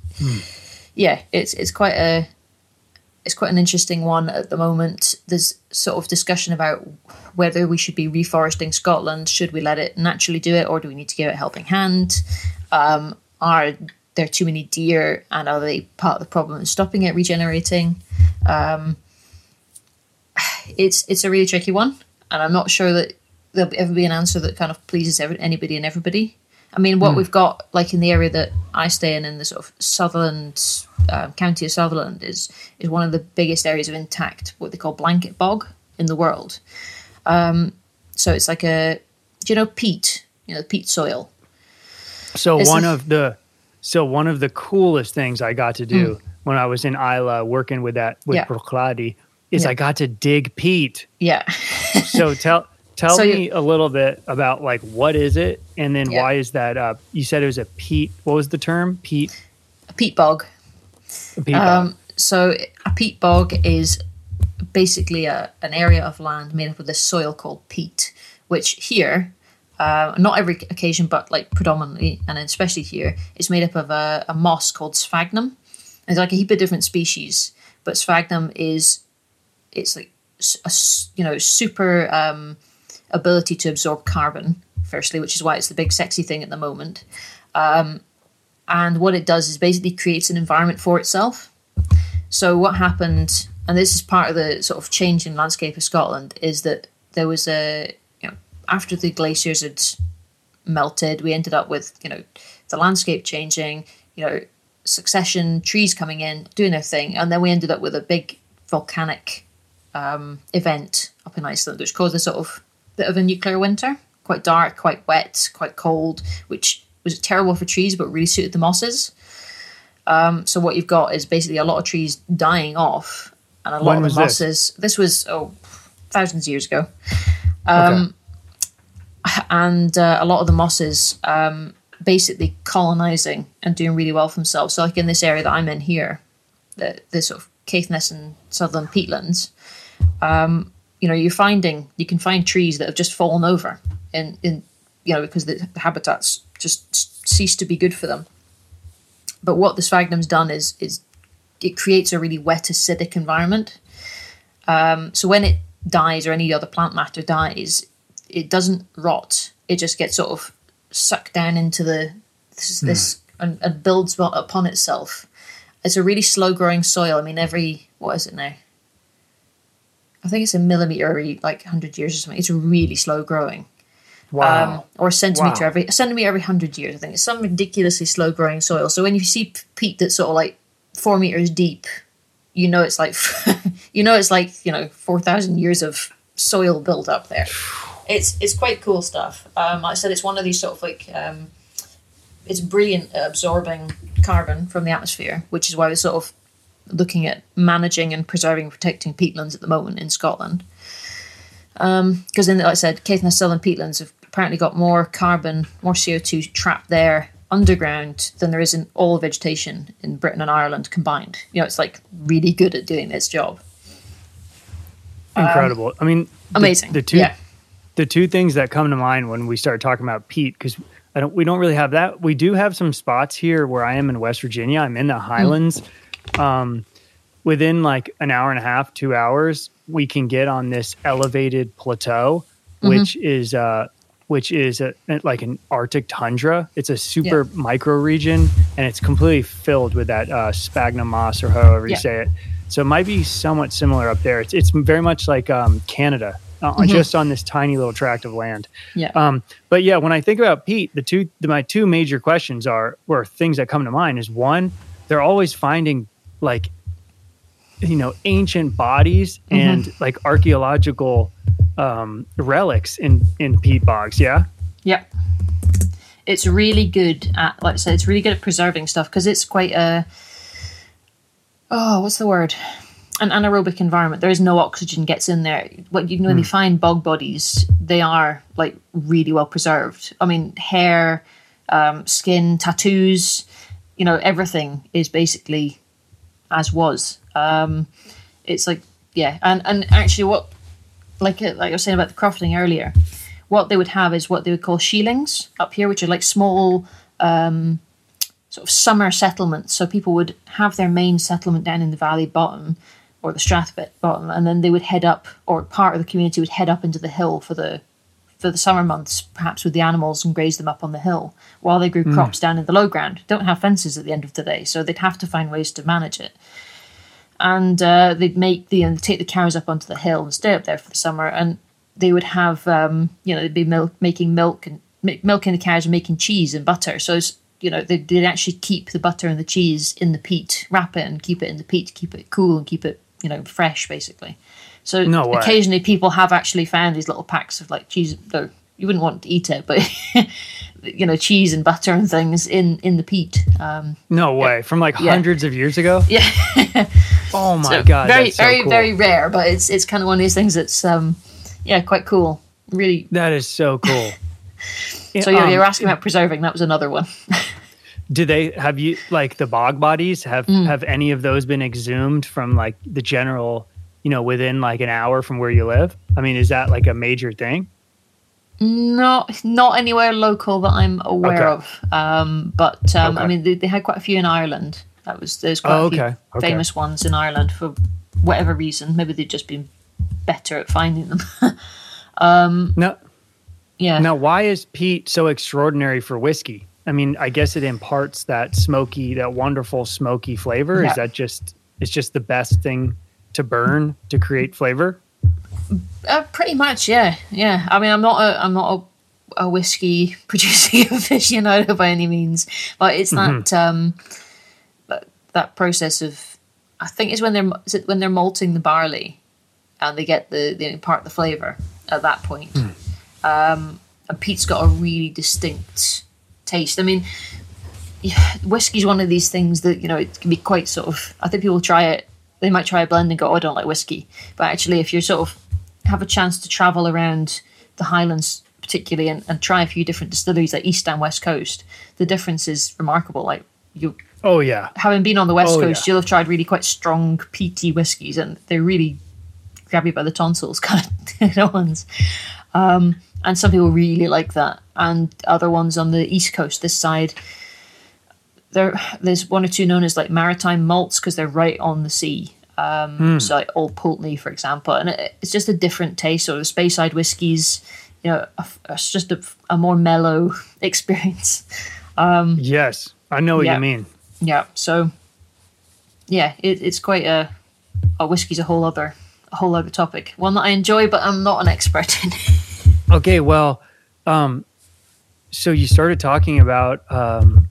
Speaker 2: yeah, it's it's quite a it's quite an interesting one at the moment. There's sort of discussion about whether we should be reforesting Scotland. Should we let it naturally do it, or do we need to give it a helping hand? Um, are there too many deer, and are they part of the problem in stopping it regenerating? Um, (sighs) it's it's a really tricky one, and I'm not sure that there'll ever be an answer that kind of pleases every, anybody and everybody. I mean, what we've got, like in the area that I stay in, in the sort of Sutherland um, county of Sutherland, is is one of the biggest areas of intact what they call blanket bog in the world. Um, so it's like a, do you know peat? You know, peat soil.
Speaker 1: So
Speaker 2: Is
Speaker 1: one of the so one of the coolest things I got to do when I was in Islay working with that with.
Speaker 2: Yeah.
Speaker 1: Bruichladdich is
Speaker 2: Yeah.
Speaker 1: I got to dig peat.
Speaker 2: Yeah.
Speaker 1: So (laughs) tell tell
Speaker 2: So you-
Speaker 1: me a little bit about like what is it and then
Speaker 2: Yeah.
Speaker 1: why is that uh you said it was a peat what was the term? Peat
Speaker 2: a peat bog.
Speaker 1: peat
Speaker 2: Um, so a peat bog is basically a, an area of land made up of this soil called peat, which here, uh, not every occasion, but like predominantly, and especially here, is made up of a, a moss called sphagnum. It's like a heap of different species, but sphagnum is it's like a you know super um, ability to absorb carbon. Firstly, which is why it's the big sexy thing at the moment. Um, and what it does is basically creates an environment for itself. So what happened, and this is part of the sort of change in landscape of Scotland, is that there was a you know after the glaciers had melted, we ended up with you know the landscape changing, you know succession trees coming in doing their thing, and then we ended up with a big volcanic um, event up in Iceland, which caused a sort of bit of a nuclear winter, quite dark, quite wet, quite cold, which was terrible for trees but really suited the mosses. Um, so what you've got is basically a lot of trees dying off, and a lot
Speaker 1: When
Speaker 2: of the
Speaker 1: was this?
Speaker 2: mosses. This? was oh, thousands of years ago,
Speaker 1: okay.
Speaker 2: and uh, a lot of the mosses um, basically colonizing and doing really well for themselves. So, like in this area that I'm in here, the, the sort of Caithness and Sutherland peatlands, um, you know, you're finding you can find trees that have just fallen over in in you know because the, the habitats just cease to be good for them. But what the sphagnum's done is is it creates a really wet acidic environment. Um, so when it dies or any other plant matter dies, it doesn't rot. It just gets sort of sucked down into the this, this and, and builds upon itself. It's a really slow growing soil. I mean, every what is it now? I think it's a millimeter every like hundred years or something. It's really slow growing
Speaker 1: wow.
Speaker 2: um, or a centimeter
Speaker 1: Wow.
Speaker 2: every a centimeter every hundred years. I think it's some ridiculously slow growing soil. So when you see peat that's sort of like four meters deep, you know it's like (laughs) you know it's like you know four thousand years of soil build up there. It's it's quite cool stuff. Um, like I said it's one of these sort of like um, it's brilliant at absorbing carbon from the atmosphere, which is why we're sort of looking at managing and preserving and protecting peatlands at the moment in Scotland um, because then, like I said, Caithness Sutherland peatlands have apparently got more carbon, more CO two trapped there underground than there is in all vegetation in Britain and Ireland combined. You know, it's like really good at doing its job.
Speaker 1: Um, Incredible. I mean, the-
Speaker 2: Amazing.
Speaker 1: The, two
Speaker 2: yeah.
Speaker 1: the two things that come to mind when we start talking about peat because I don't. We don't really have that. We do have some spots here where I am in West Virginia. I'm in the hmm. Highlands. Um, within like an hour and a half, two hours, we can get on this elevated plateau, which is uh, which is a, like an Arctic tundra. It's a super micro region, and it's completely filled with that uh, sphagnum moss or however you
Speaker 2: Yeah.
Speaker 1: say it. So it might be somewhat similar up there. It's it's very much like um, Canada, uh,
Speaker 2: Mm-hmm.
Speaker 1: just on this tiny little tract of land.
Speaker 2: Yeah.
Speaker 1: Um, but yeah, when I think about peat, the two the, my two major questions are or things that come to mind is one, they're always finding like you know ancient bodies
Speaker 2: Mm-hmm.
Speaker 1: and like archaeological um, relics in in peat bogs. Yeah.
Speaker 2: Yep. It's really good at, like I said, it's really good at preserving stuff because it's quite a, oh, what's the word? An anaerobic environment. There is no oxygen gets in there. What you know, when you find bog bodies, they are like really well preserved. I mean, hair, um, skin, tattoos, you know, everything is basically as was. Um, it's like, yeah, and and actually, what like uh, like I was saying about the crofting earlier, what they would have is what they would call shielings up here, which are like small um, sort of summer settlements. So people would have their main settlement down in the valley bottom or the Strathbit bottom, and then they would head up, or part of the community would head up into the hill for the for the summer months, perhaps with the animals and graze them up on the hill while they grew crops down in the low ground. Don't have fences at the end of the day, so they'd have to find ways to manage it. And uh, they'd make the and take the cows up onto the hill and stay up there for the summer and they would have um, you know they'd be milk, making milk and mi- milking the cows and making cheese and butter. So it's, you know they'd, they'd actually keep the butter and the cheese in the peat wrap it and keep it in the peat keep it cool and keep it you know fresh basically so
Speaker 1: No
Speaker 2: occasionally people have actually found these little packs of like cheese though you wouldn't want to eat it but (laughs) you know cheese and butter and things in in the peat um,
Speaker 1: No way. From like
Speaker 2: Yeah.
Speaker 1: hundreds of years ago. (laughs)
Speaker 2: yeah
Speaker 1: Oh my
Speaker 2: So
Speaker 1: god.
Speaker 2: very,
Speaker 1: so
Speaker 2: very,
Speaker 1: cool.
Speaker 2: very rare, but it's it's kind of one of these things that's um, yeah, quite cool. Really.
Speaker 1: That is so cool. (laughs)
Speaker 2: So you're,
Speaker 1: Um,
Speaker 2: you're asking about preserving. That was another one.
Speaker 1: Do they have you like the bog bodies? Have
Speaker 2: Mm.
Speaker 1: have any of those been exhumed from like the general, you know, within like an hour from where you live? I mean, is that like a major thing?
Speaker 2: not not anywhere local that I'm aware
Speaker 1: Okay.
Speaker 2: of. Um, but um, I mean, they, they had quite a few in Ireland. That was there's quite
Speaker 1: Oh,
Speaker 2: a few
Speaker 1: okay. Okay.
Speaker 2: famous ones in Ireland for whatever reason. Maybe they've just been better at finding them. (laughs)
Speaker 1: No.
Speaker 2: yeah.
Speaker 1: Now, why is peat so extraordinary for whiskey? I mean, I guess it imparts that smoky, that wonderful smoky flavor.
Speaker 2: Yeah.
Speaker 1: Is that just it's just the best thing to burn to create flavor?
Speaker 2: Uh, pretty much, yeah, yeah. I mean, I'm not a, I'm not a, a whiskey (laughs) producing (laughs) aficionado by any means, but it's that um, that, that process of, I think it's when they're is it when they're malting the barley, and they get the they impart the flavor at that point. Um, and peat's got a really distinct taste. I mean, yeah, whiskey's one of these things that you know it can be quite sort of. I think people try it. They might try a blend and go, "Oh, I don't like whiskey." But actually, if you sort of have a chance to travel around the Highlands, particularly, and, and try a few different distilleries like East and West Coast, the difference is remarkable. Like you,
Speaker 1: Oh yeah.
Speaker 2: having been on the West
Speaker 1: Oh,
Speaker 2: Coast,
Speaker 1: yeah.
Speaker 2: you'll have tried really quite strong peaty whiskies, and they're really grab you by the tonsils (laughs) kind of ones. Um, and some people really like that, and other ones on the East Coast, this side. There, there's one or two known as like maritime malts because they're right on the sea. Um, So like Old Pulteney, for example, and it, it's just a different taste. Or the Speyside whiskies, you know, it's just a, a more mellow (laughs) experience.
Speaker 1: Yes, I know what
Speaker 2: Yeah.
Speaker 1: you mean.
Speaker 2: Yeah. So, yeah, it, it's quite a. A whiskey's a whole other, a whole other topic. One that I enjoy, but I'm not an expert in. (laughs)
Speaker 1: Okay, well, um, so you started talking about um,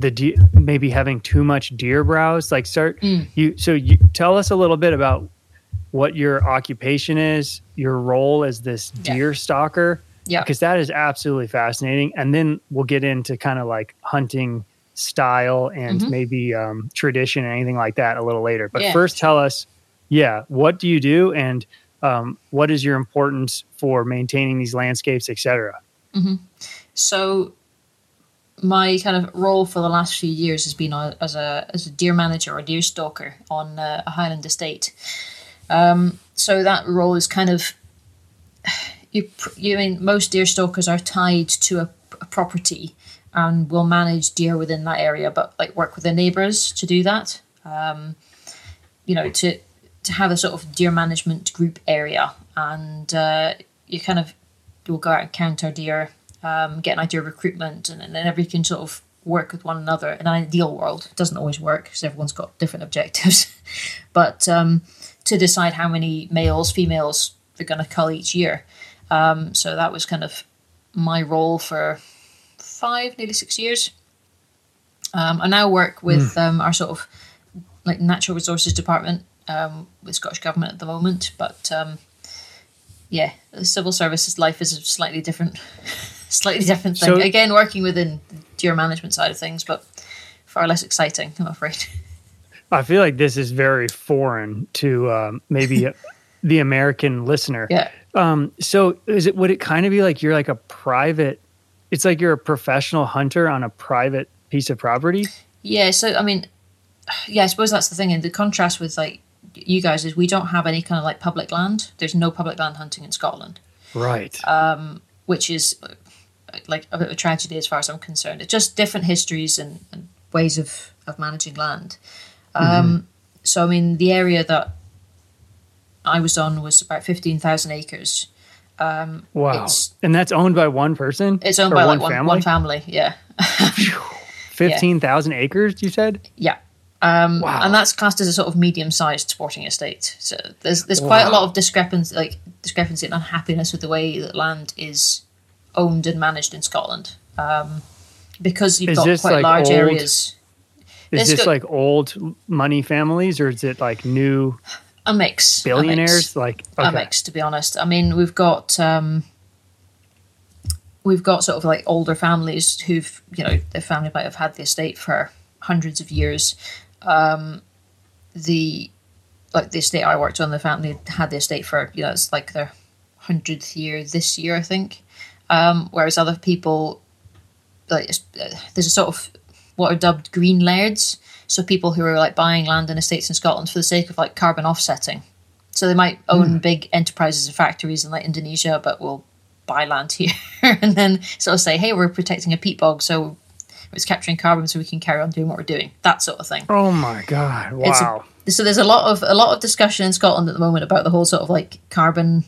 Speaker 1: the de- maybe having too much deer browse. Like, start
Speaker 2: Mm.
Speaker 1: you. So you tell us a little bit about what your occupation is, your role as this
Speaker 2: Yeah.
Speaker 1: deer stalker,
Speaker 2: yeah.
Speaker 1: because that is absolutely fascinating. And then we'll get into kind of like hunting style and
Speaker 2: Mhm.
Speaker 1: maybe um, tradition and anything like that a little later. But
Speaker 2: Yeah.
Speaker 1: first, tell us, yeah, what do you do and um, what is your importance for maintaining these landscapes, etc.
Speaker 2: So, my kind of role for the last few years has been uh, as a as a deer manager or deer stalker on uh, a Highland estate. Um, so that role is kind of you. You I mean most deer stalkers are tied to a a property and we'll manage deer within that area, but like work with the neighbours to do that. Um, you know, to to have a sort of deer management group area, and uh, you kind of you'll go out and counter deer, um, get an idea of recruitment, and, and then everybody can sort of work with one another. In an ideal world, it doesn't always work because everyone's got different objectives, (laughs) but um, to decide how many males, females they're going to cull each year. Um, so that was kind of my role for five, nearly six years. Um, I now work with um, our sort of like natural resources department um, with Scottish government at the moment, but um, yeah, the civil services life is slightly different, (laughs) slightly different thing.
Speaker 1: So-
Speaker 2: Again, working within the deer management side of things, but far less exciting, (laughs) I'm afraid.
Speaker 1: I feel like this is very foreign to um, maybe (laughs) the American listener.
Speaker 2: Yeah.
Speaker 1: Um, so is it would it kind of be like you're like a private? It's like you're a professional hunter on a private piece of property.
Speaker 2: Yeah, so I mean, yeah, I suppose that's the thing. And the contrast with like you guys is we don't have any kind of like public land. There's no public land hunting in Scotland,
Speaker 1: Right.
Speaker 2: which is like a bit of a tragedy as far as I'm concerned. It's just different histories and, and ways of of managing land. Um, So I mean, the area that I was on was about fifteen thousand acres.
Speaker 1: wow.
Speaker 2: it's-
Speaker 1: and that's owned by one person.
Speaker 2: It's owned by like one, one family. Yeah, (laughs)
Speaker 1: Fifteen thousand acres. You said.
Speaker 2: Yeah. Um,
Speaker 1: Wow.
Speaker 2: And that's classed as a sort of medium-sized sporting estate. So there's there's quite a lot of discrepancy, like discrepancy and unhappiness with the way that land is owned and managed in Scotland, um, because you've
Speaker 1: Is
Speaker 2: got quite
Speaker 1: like,
Speaker 2: large
Speaker 1: old-
Speaker 2: areas.
Speaker 1: Is
Speaker 2: It's
Speaker 1: this
Speaker 2: go-
Speaker 1: like old money families or is it like new
Speaker 2: A mix. a
Speaker 1: billionaires?
Speaker 2: mix.
Speaker 1: Like
Speaker 2: a mix to be honest i mean we've got um we've got sort of like older families who've you know their family might have had the estate for hundreds of years um the like the estate i worked on the family had the estate for you know it's like their hundredth year this year i think um whereas other people like uh, there's a sort of what are dubbed green lairds so people who are like buying land and estates in scotland for the sake of like carbon offsetting so they might own big enterprises and factories in like Indonesia, but will buy land (laughs) here and then sort of say, "Hey, we're protecting a peat bog, so it's capturing carbon, so we can carry on doing what we're doing." That sort of thing.
Speaker 1: Oh my god!
Speaker 2: It's a-
Speaker 1: Wow.
Speaker 2: so there's a lot of a lot of discussion in Scotland at the moment about the whole sort of like carbon,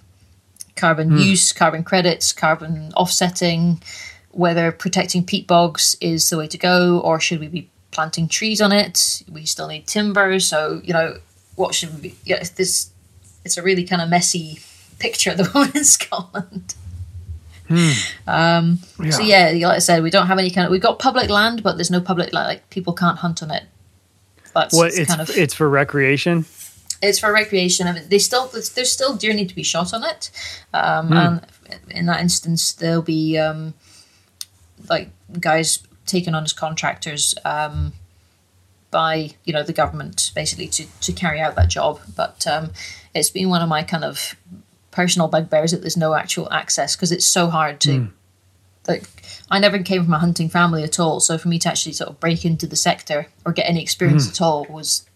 Speaker 2: carbon use, carbon credits, carbon offsetting, whether protecting peat bogs is the way to go, or should we be planting trees on it? We still need timber, so you know what should we? Be, yeah, this it's a really kind of messy picture at the (laughs) moment in Scotland. Um, So yeah, like I said, we don't have any kind of we've got public land, but there's no public like, like people can't hunt on it. That's
Speaker 1: What
Speaker 2: it's
Speaker 1: it's
Speaker 2: kind of
Speaker 1: it's for recreation.
Speaker 2: It's for recreation. I mean, they still there's still deer need to be shot on it, um,
Speaker 1: Hmm.
Speaker 2: and in that instance, there'll be um, like guys taken on as contractors um, by you know the government basically to to carry out that job. But um, it's been one of my kind of personal bugbears that there's no actual access because it's so hard to
Speaker 1: Hmm.
Speaker 2: like I never came from a hunting family at all, so for me to actually sort of break into the sector or get any experience
Speaker 1: Hmm.
Speaker 2: at all was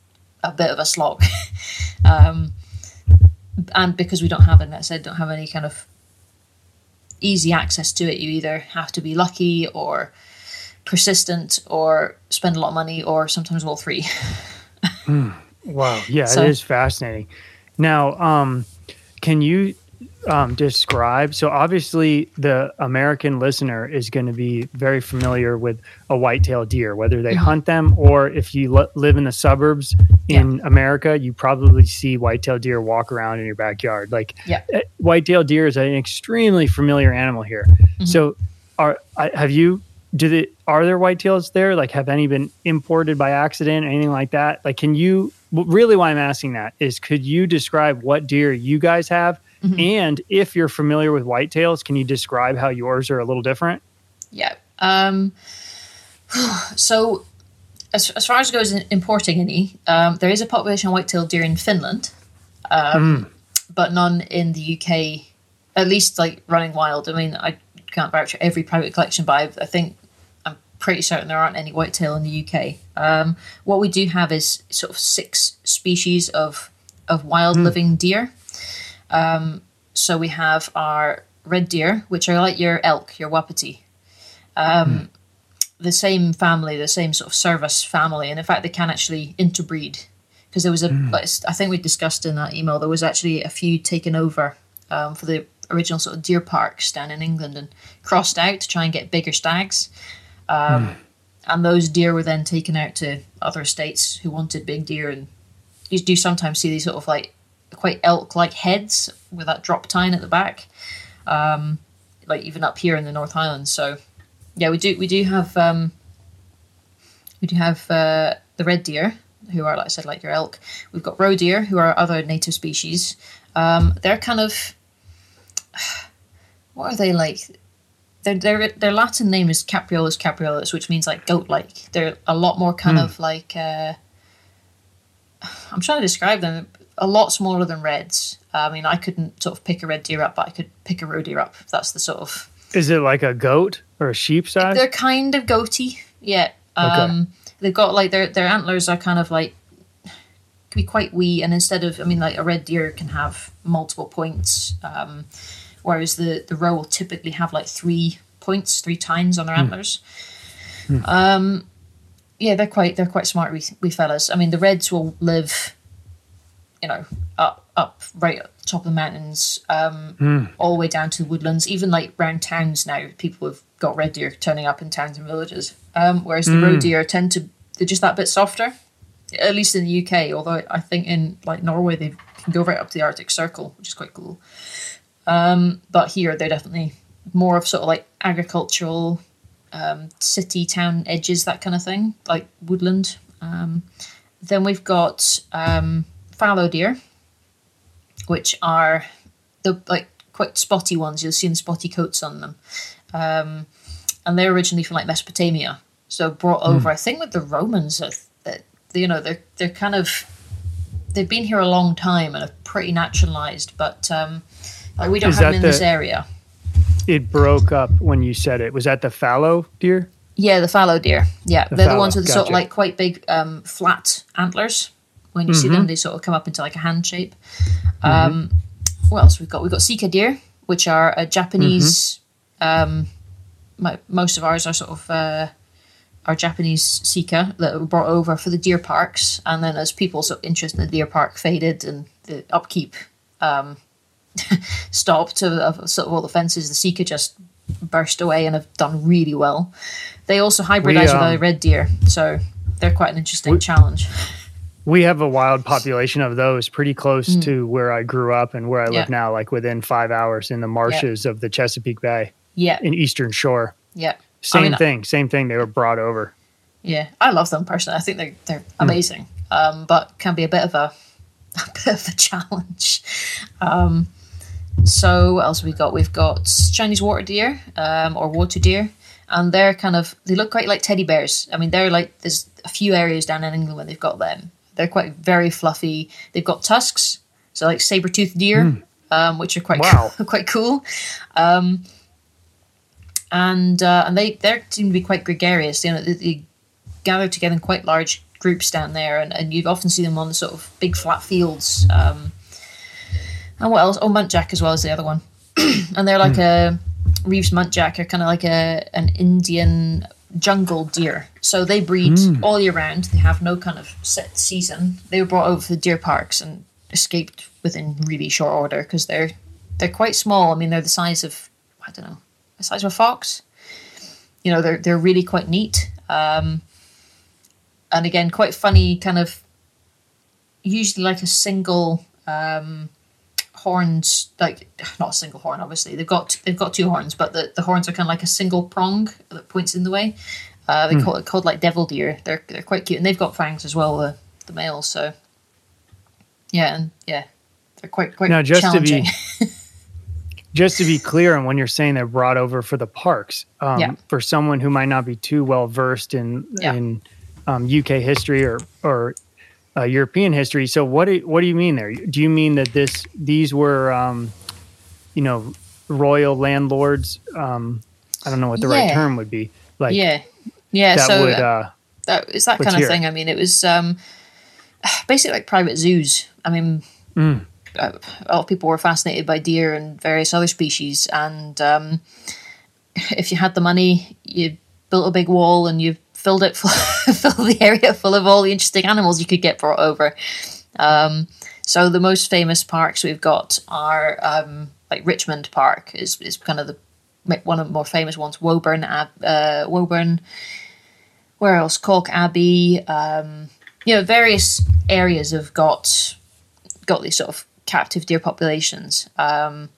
Speaker 2: a bit of a slog. (laughs) um, and because we don't have, and I said, don't have any kind of easy access to it, you either have to be lucky or persistent or spend a lot of money or sometimes all three. (laughs)
Speaker 1: Wow. Yeah,
Speaker 2: So-
Speaker 1: it is fascinating. Now, um, can you um, describe? So, obviously, the American listener is going to be very familiar with a white-tailed deer, whether they hunt them or if you li- live in the suburbs in America, you probably see white-tailed deer walk around in your backyard. Like,
Speaker 2: Yeah.
Speaker 1: eh, white-tailed deer is an extremely familiar animal here. So, are I, have you? Do they are there whitetails there? Like, have any been imported by accident, anything like that? Like, can you? Really, why I'm asking that is, could you describe what deer you guys have, and if you're familiar with whitetails, can you describe how yours are a little different?
Speaker 2: Yeah. Um, (sighs) so, as, as far as goes in importing any, um, there is a population of white-tailed deer in Finland, um, but none in the UK. At least, like running wild. I mean, I can't vouch for every private collection, but I, I think I'm pretty certain there aren't any whitetail in the UK. Um, what we do have is sort of six species of of wild living deer. Um, so we have our red deer, which are like your elk, your wapiti. um, the same family, the same sort of Cervus family, and in fact, they can actually interbreed because there was a. like, I think we discussed in that email there was actually a few taken over um, for the original sort of deer parks down in England and crossed out to try and get bigger stags. Um, And those deer were then taken out to other states who wanted big deer, and you do sometimes see these sort of like quite elk-like heads with that drop tine at the back, um, like even up here in the North Highlands. So yeah, we do we do have um, we do have uh, the red deer who are like I said like your elk. We've got roe deer who are other native species. Um, they're kind of (sighs) what are they like? Their, their their Latin name is Capreolus capreolus, which means like goat like. They're a lot more kind of like uh, (sighs) I'm trying to describe them. A lot smaller than reds. I mean, I couldn't sort of pick a red deer up, but I could pick a roe deer up. That's the sort of
Speaker 1: Is it like a goat or a sheep size?
Speaker 2: they're kind of goaty. Yeah. Um, They've got like their their antlers are kind of like can be quite wee, and instead of I mean like a red deer can have multiple points, um, whereas the the roe will typically have like three points, three tines on their antlers. Um, yeah, they're quite they're quite smart wee, wee fellas. I mean, the reds will live, you know, up up right at the top of the mountains, um, all the way down to the woodlands. Even like round towns now, people have got red deer turning up in towns and villages. Um, whereas the roe deer tend to they're just that bit softer, at least in the UK. Although I think in like Norway they can go right up to the Arctic Circle, which is quite cool. Um, but here they're definitely more of sort of like agricultural um, city town edges, that kind of thing, like woodland. Um, then we've got um, fallow deer, which are the like quite spotty ones. You'll see the spotty coats on them, um, and they're originally from like Mesopotamia, so brought over. I think with the Romans, uh, that you know they're they're kind of they've been here a long time and are pretty naturalized, but um, like we don't
Speaker 1: Is
Speaker 2: have them in
Speaker 1: the-
Speaker 2: this area.
Speaker 1: It broke up when you said it. Was that the fallow deer?
Speaker 2: Yeah, the fallow deer. Yeah, they're the ones with the sort of like quite big um, flat antlers. When you see them, they sort of come up into like a hand shape. Um, what else we've got? We've got Sika deer, which are a Japanese. Um, mo- most of ours are sort of uh, are Japanese Sika that were brought over for the deer parks, and then as people's sort of interest in the deer park faded and the upkeep um, (laughs) stopped of, of sort of all the fences, the Sika just burst away and have done really well. They also hybridize
Speaker 1: um,
Speaker 2: with other red deer, so they're quite an interesting challenge. (laughs)
Speaker 1: We have a wild population of those pretty close to where I grew up and where I live
Speaker 2: Mm. Yeah.
Speaker 1: now, like within five hours in the marshes of the Chesapeake Bay
Speaker 2: Yeah,
Speaker 1: in Eastern Shore.
Speaker 2: yeah.
Speaker 1: Same
Speaker 2: I mean,
Speaker 1: thing, same thing. They were brought over.
Speaker 2: Yeah, I love them personally. I think they're they're amazing, um, but can be a bit of a, (laughs) a bit of a challenge. Um, so what else have we got? We've got Chinese water deer um, or water deer, and they're kind of they look quite like teddy bears. I mean, they're like there's a few areas down in England where they've got them. They're quite very fluffy. They've got tusks, so like saber toothed deer, um, which are quite
Speaker 1: Wow. (laughs)
Speaker 2: quite cool. Um, and uh, and they they seem to be quite gregarious. You know, they, they gather together in quite large groups down there, and, and you often see them on the sort of big flat fields. Um, and what else? Oh, muntjac as well as the other one, (clears throat) and they're like a Reeves muntjac are kind of like a an Indian jungle deer. So they breed all year round. They have no kind of set season. They were brought over to the deer parks and escaped within really short order because they're they're quite small. I mean, they're the size of I don't know, the size of a fox. You know, they're they're really quite neat. Um, and again, quite funny, kind of usually like a single um, horns, like not a single horn, obviously. They've got they've got two horns, but the, the horns are kind of like a single prong that points in the way. Uh, they call it called like devil deer. They're they're quite cute, and they've got fangs as well. The the males, so yeah, and yeah, they're quite quite
Speaker 1: Now, just to be-
Speaker 2: challenging. (laughs)
Speaker 1: Just to be clear, and when you're saying they're brought over for the parks, um,
Speaker 2: Yeah.
Speaker 1: for someone who might not be too well versed in
Speaker 2: Yeah.
Speaker 1: in um, UK history or or uh, European history, so what do what do you mean there? Do you mean that this these were um, you know royal landlords? Um, I don't know what the right term would be. Like
Speaker 2: yeah, yeah.
Speaker 1: that
Speaker 2: so
Speaker 1: would uh,
Speaker 2: that it's that kind of
Speaker 1: hear it.
Speaker 2: thing. I mean, it was um, (sighs) basically like private zoos. I mean,
Speaker 1: Mm.
Speaker 2: a lot of people were fascinated by deer and various other species, and um, (laughs) if you had the money, you built a big wall and you filled it full, (laughs) filled the area full of all the interesting animals you could get brought over. Um, so the most famous parks we've got are um, like Richmond Park is is kind of the one of the more famous ones. Woburn, Ab- uh, Woburn. Where else? Calke Abbey. Um, you know, various areas have got got these sort of captive deer populations. Um,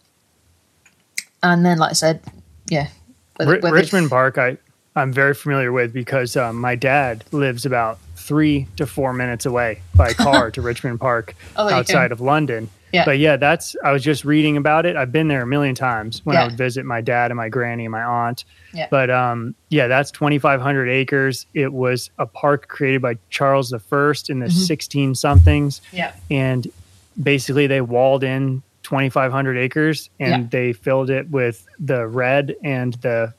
Speaker 2: and then, like I said, yeah, whether-
Speaker 1: Ri-
Speaker 2: whether-
Speaker 1: Richmond Park, I I'm very familiar with because um, my dad lives about three to four minutes away by (laughs) car to Richmond Park
Speaker 2: Oh,
Speaker 1: outside of London.
Speaker 2: Yeah.
Speaker 1: But yeah, that's I was just reading about it. I've been there a million times when I would visit my dad and my granny and my aunt.
Speaker 2: Yeah.
Speaker 1: But um, yeah, that's 2,500 acres. It was a park created by Charles I in the
Speaker 2: Mm-hmm.
Speaker 1: 16 somethings,
Speaker 2: yeah,
Speaker 1: and basically they walled in 2,500 acres and
Speaker 2: Yeah.
Speaker 1: they filled it with the red and the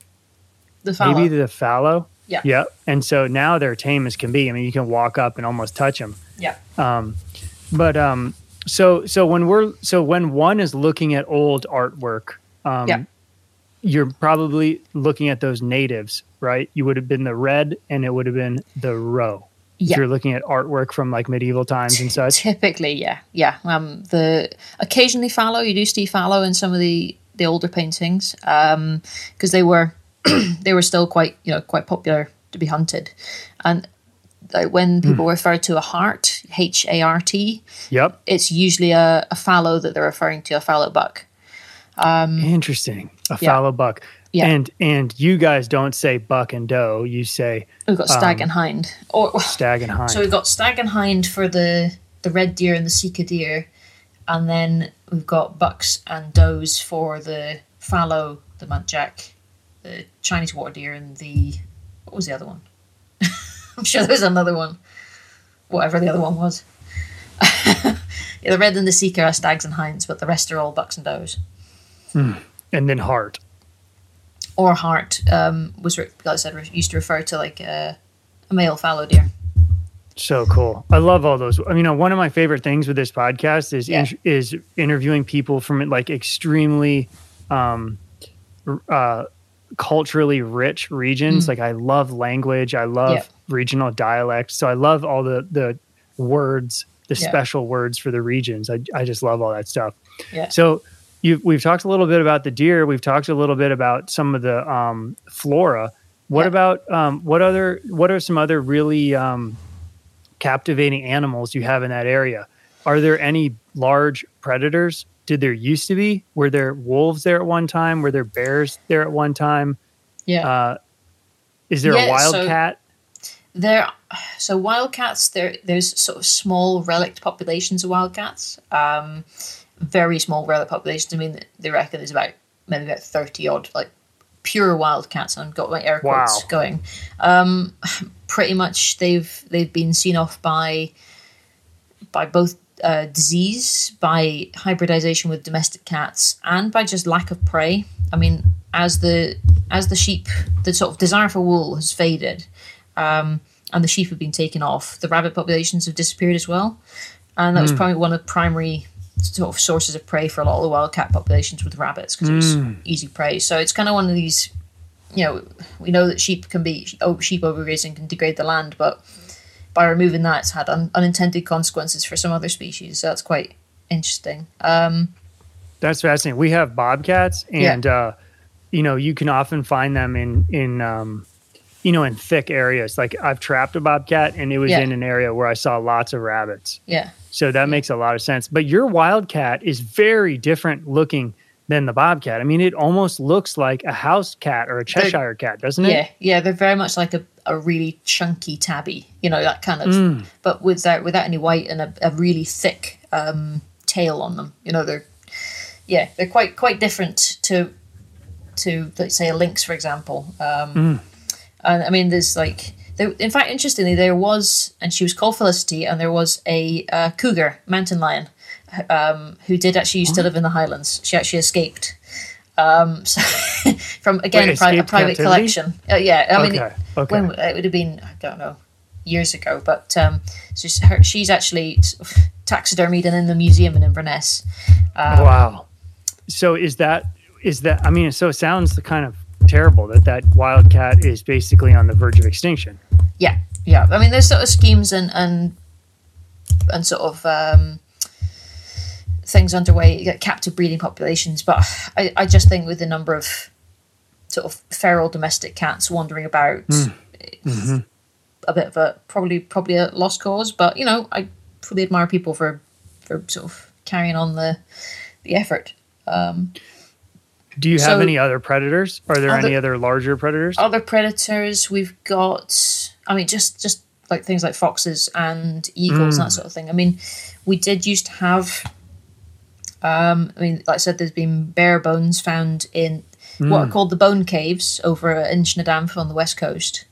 Speaker 2: the fallow.
Speaker 1: maybe the fallow.
Speaker 2: Yeah.
Speaker 1: Yep. And so now they're tame as can be. I mean, you can walk up and almost touch them.
Speaker 2: yeah,
Speaker 1: But um, so so when we're so when one is looking at old artwork, um,
Speaker 2: Yeah.
Speaker 1: you're probably looking at those natives, right? You would have been the red, and it would have been the roe. If you're looking at artwork from like medieval times and such.
Speaker 2: Typically, yeah, yeah. Um, the occasionally fallow. You do see fallow in some of the the older paintings because they were (clears throat) they were still quite you know quite popular to be hunted, and like when people refer to a hart, H A R T,
Speaker 1: Yep.
Speaker 2: it's usually a, a fallow that they're referring to, a fallow buck.
Speaker 1: Interesting. A
Speaker 2: Um, Yeah.
Speaker 1: fallow buck.
Speaker 2: Yeah.
Speaker 1: And and you guys don't say buck and doe. You say
Speaker 2: We've got stag and hind, or (laughs)
Speaker 1: stag and hind.
Speaker 2: So we've got stag and hind for the the red deer and the sika deer, and then we've got bucks and does for the fallow, the muntjac, the Chinese water deer, and the what was the other one? (laughs) I'm sure there was another one. Whatever the other one was. (laughs) yeah, the red and the sika are stags and hinds, but the rest are all bucks and does.
Speaker 1: and then hart.
Speaker 2: Or hart um, was, like I said, used to refer to like a, a male fallow deer.
Speaker 1: So cool. I love all those. I mean, one of my favorite things with this podcast is
Speaker 2: Yeah.
Speaker 1: in, is interviewing people from like extremely um, uh, culturally rich regions. Like I love language. I love
Speaker 2: Mm. Yeah.
Speaker 1: regional dialects. So I love all the the words, the
Speaker 2: Yeah.
Speaker 1: special words for the regions. I I just love all that stuff.
Speaker 2: Yeah.
Speaker 1: So you we've talked a little bit about the deer. We've talked a little bit about some of the um, flora. What
Speaker 2: Yeah.
Speaker 1: about um, what other? What are some other really um, captivating animals you have in that area? Are there any large predators? Did there used to be? Were there wolves there at one time? Were there bears there at one time?
Speaker 2: Yeah.
Speaker 1: Uh, is there
Speaker 2: Yeah,
Speaker 1: a
Speaker 2: so-
Speaker 1: wildcat?
Speaker 2: There, so wildcats. There, there's sort of small relict populations of wildcats. Um, very small relict populations. I mean, they reckon there's about maybe about thirty odd like pure wildcats. And got my air quotes
Speaker 1: Wow.
Speaker 2: going. Um, pretty much, they've they've been seen off by by both uh, disease, by hybridization with domestic cats, and by just lack of prey. I mean, as the as the sheep, the sort of desire for wool has faded, um, and the sheep have been taken off, the rabbit populations have disappeared as well, and that was probably one of the primary sort of sources of prey for a lot of the wildcat populations with rabbits because it was easy prey. So it's kind of one of these, you know, we know that sheep can be oh, sheep overgrazing can degrade the land, but by removing that, it's had un- unintended consequences for some other species. So that's quite interesting. Um,
Speaker 1: That's fascinating. We have bobcats,
Speaker 2: Yeah.
Speaker 1: and uh, you know, you can often find them in in um, you know in thick areas. Like I've trapped a bobcat, and it was
Speaker 2: Yeah.
Speaker 1: in an area where I saw lots of rabbits.
Speaker 2: yeah,
Speaker 1: So that makes a lot of sense. But your wildcat is very different looking than the bobcat. I mean, it almost looks like a house cat or a Cheshire cat, doesn't it?
Speaker 2: yeah, yeah. They're very much like a, a really chunky tabby, you know, that kind of, but without without any white and a, a really thick um, tail on them. You know, they're yeah, they're quite quite different to to let's say a lynx, for example. Um, And I mean, there's like. There, in fact, interestingly, there was, and she was called Felicity, and there was a uh, cougar, mountain lion, um, who did actually used to live in the Highlands. She actually escaped. Um, (laughs) so from again
Speaker 1: Wait,
Speaker 2: a, pri- a private collection. Uh, yeah, I mean,
Speaker 1: Okay, okay.
Speaker 2: when it would have been, I don't know, years ago. But um, so she's, her, she's actually taxidermied and in the museum in Inverness. Um,
Speaker 1: wow. So is that is that? I mean, so it sounds kind of terrible that that wildcat is basically on the verge of extinction.
Speaker 2: Yeah, yeah. I mean, there's sort of schemes and and and sort of um, things underway, you get captive breeding populations. But I, I just think with the number of sort of feral domestic cats wandering about, hmm. it's mm-hmm. a bit of a probably probably a lost cause. But you know, I fully admire people for for sort of carrying on the the effort.
Speaker 1: Um, Do you have
Speaker 2: So-
Speaker 1: any other predators? Are there
Speaker 2: Other-
Speaker 1: any other larger predators?
Speaker 2: Other predators, we've got. I mean, just just like things like foxes and eagles and that hmm. sort of thing. I mean, we did used to have. Um, I mean, like I said, there's been bear bones found in what are called the bone caves over Inchnadamph on the west coast.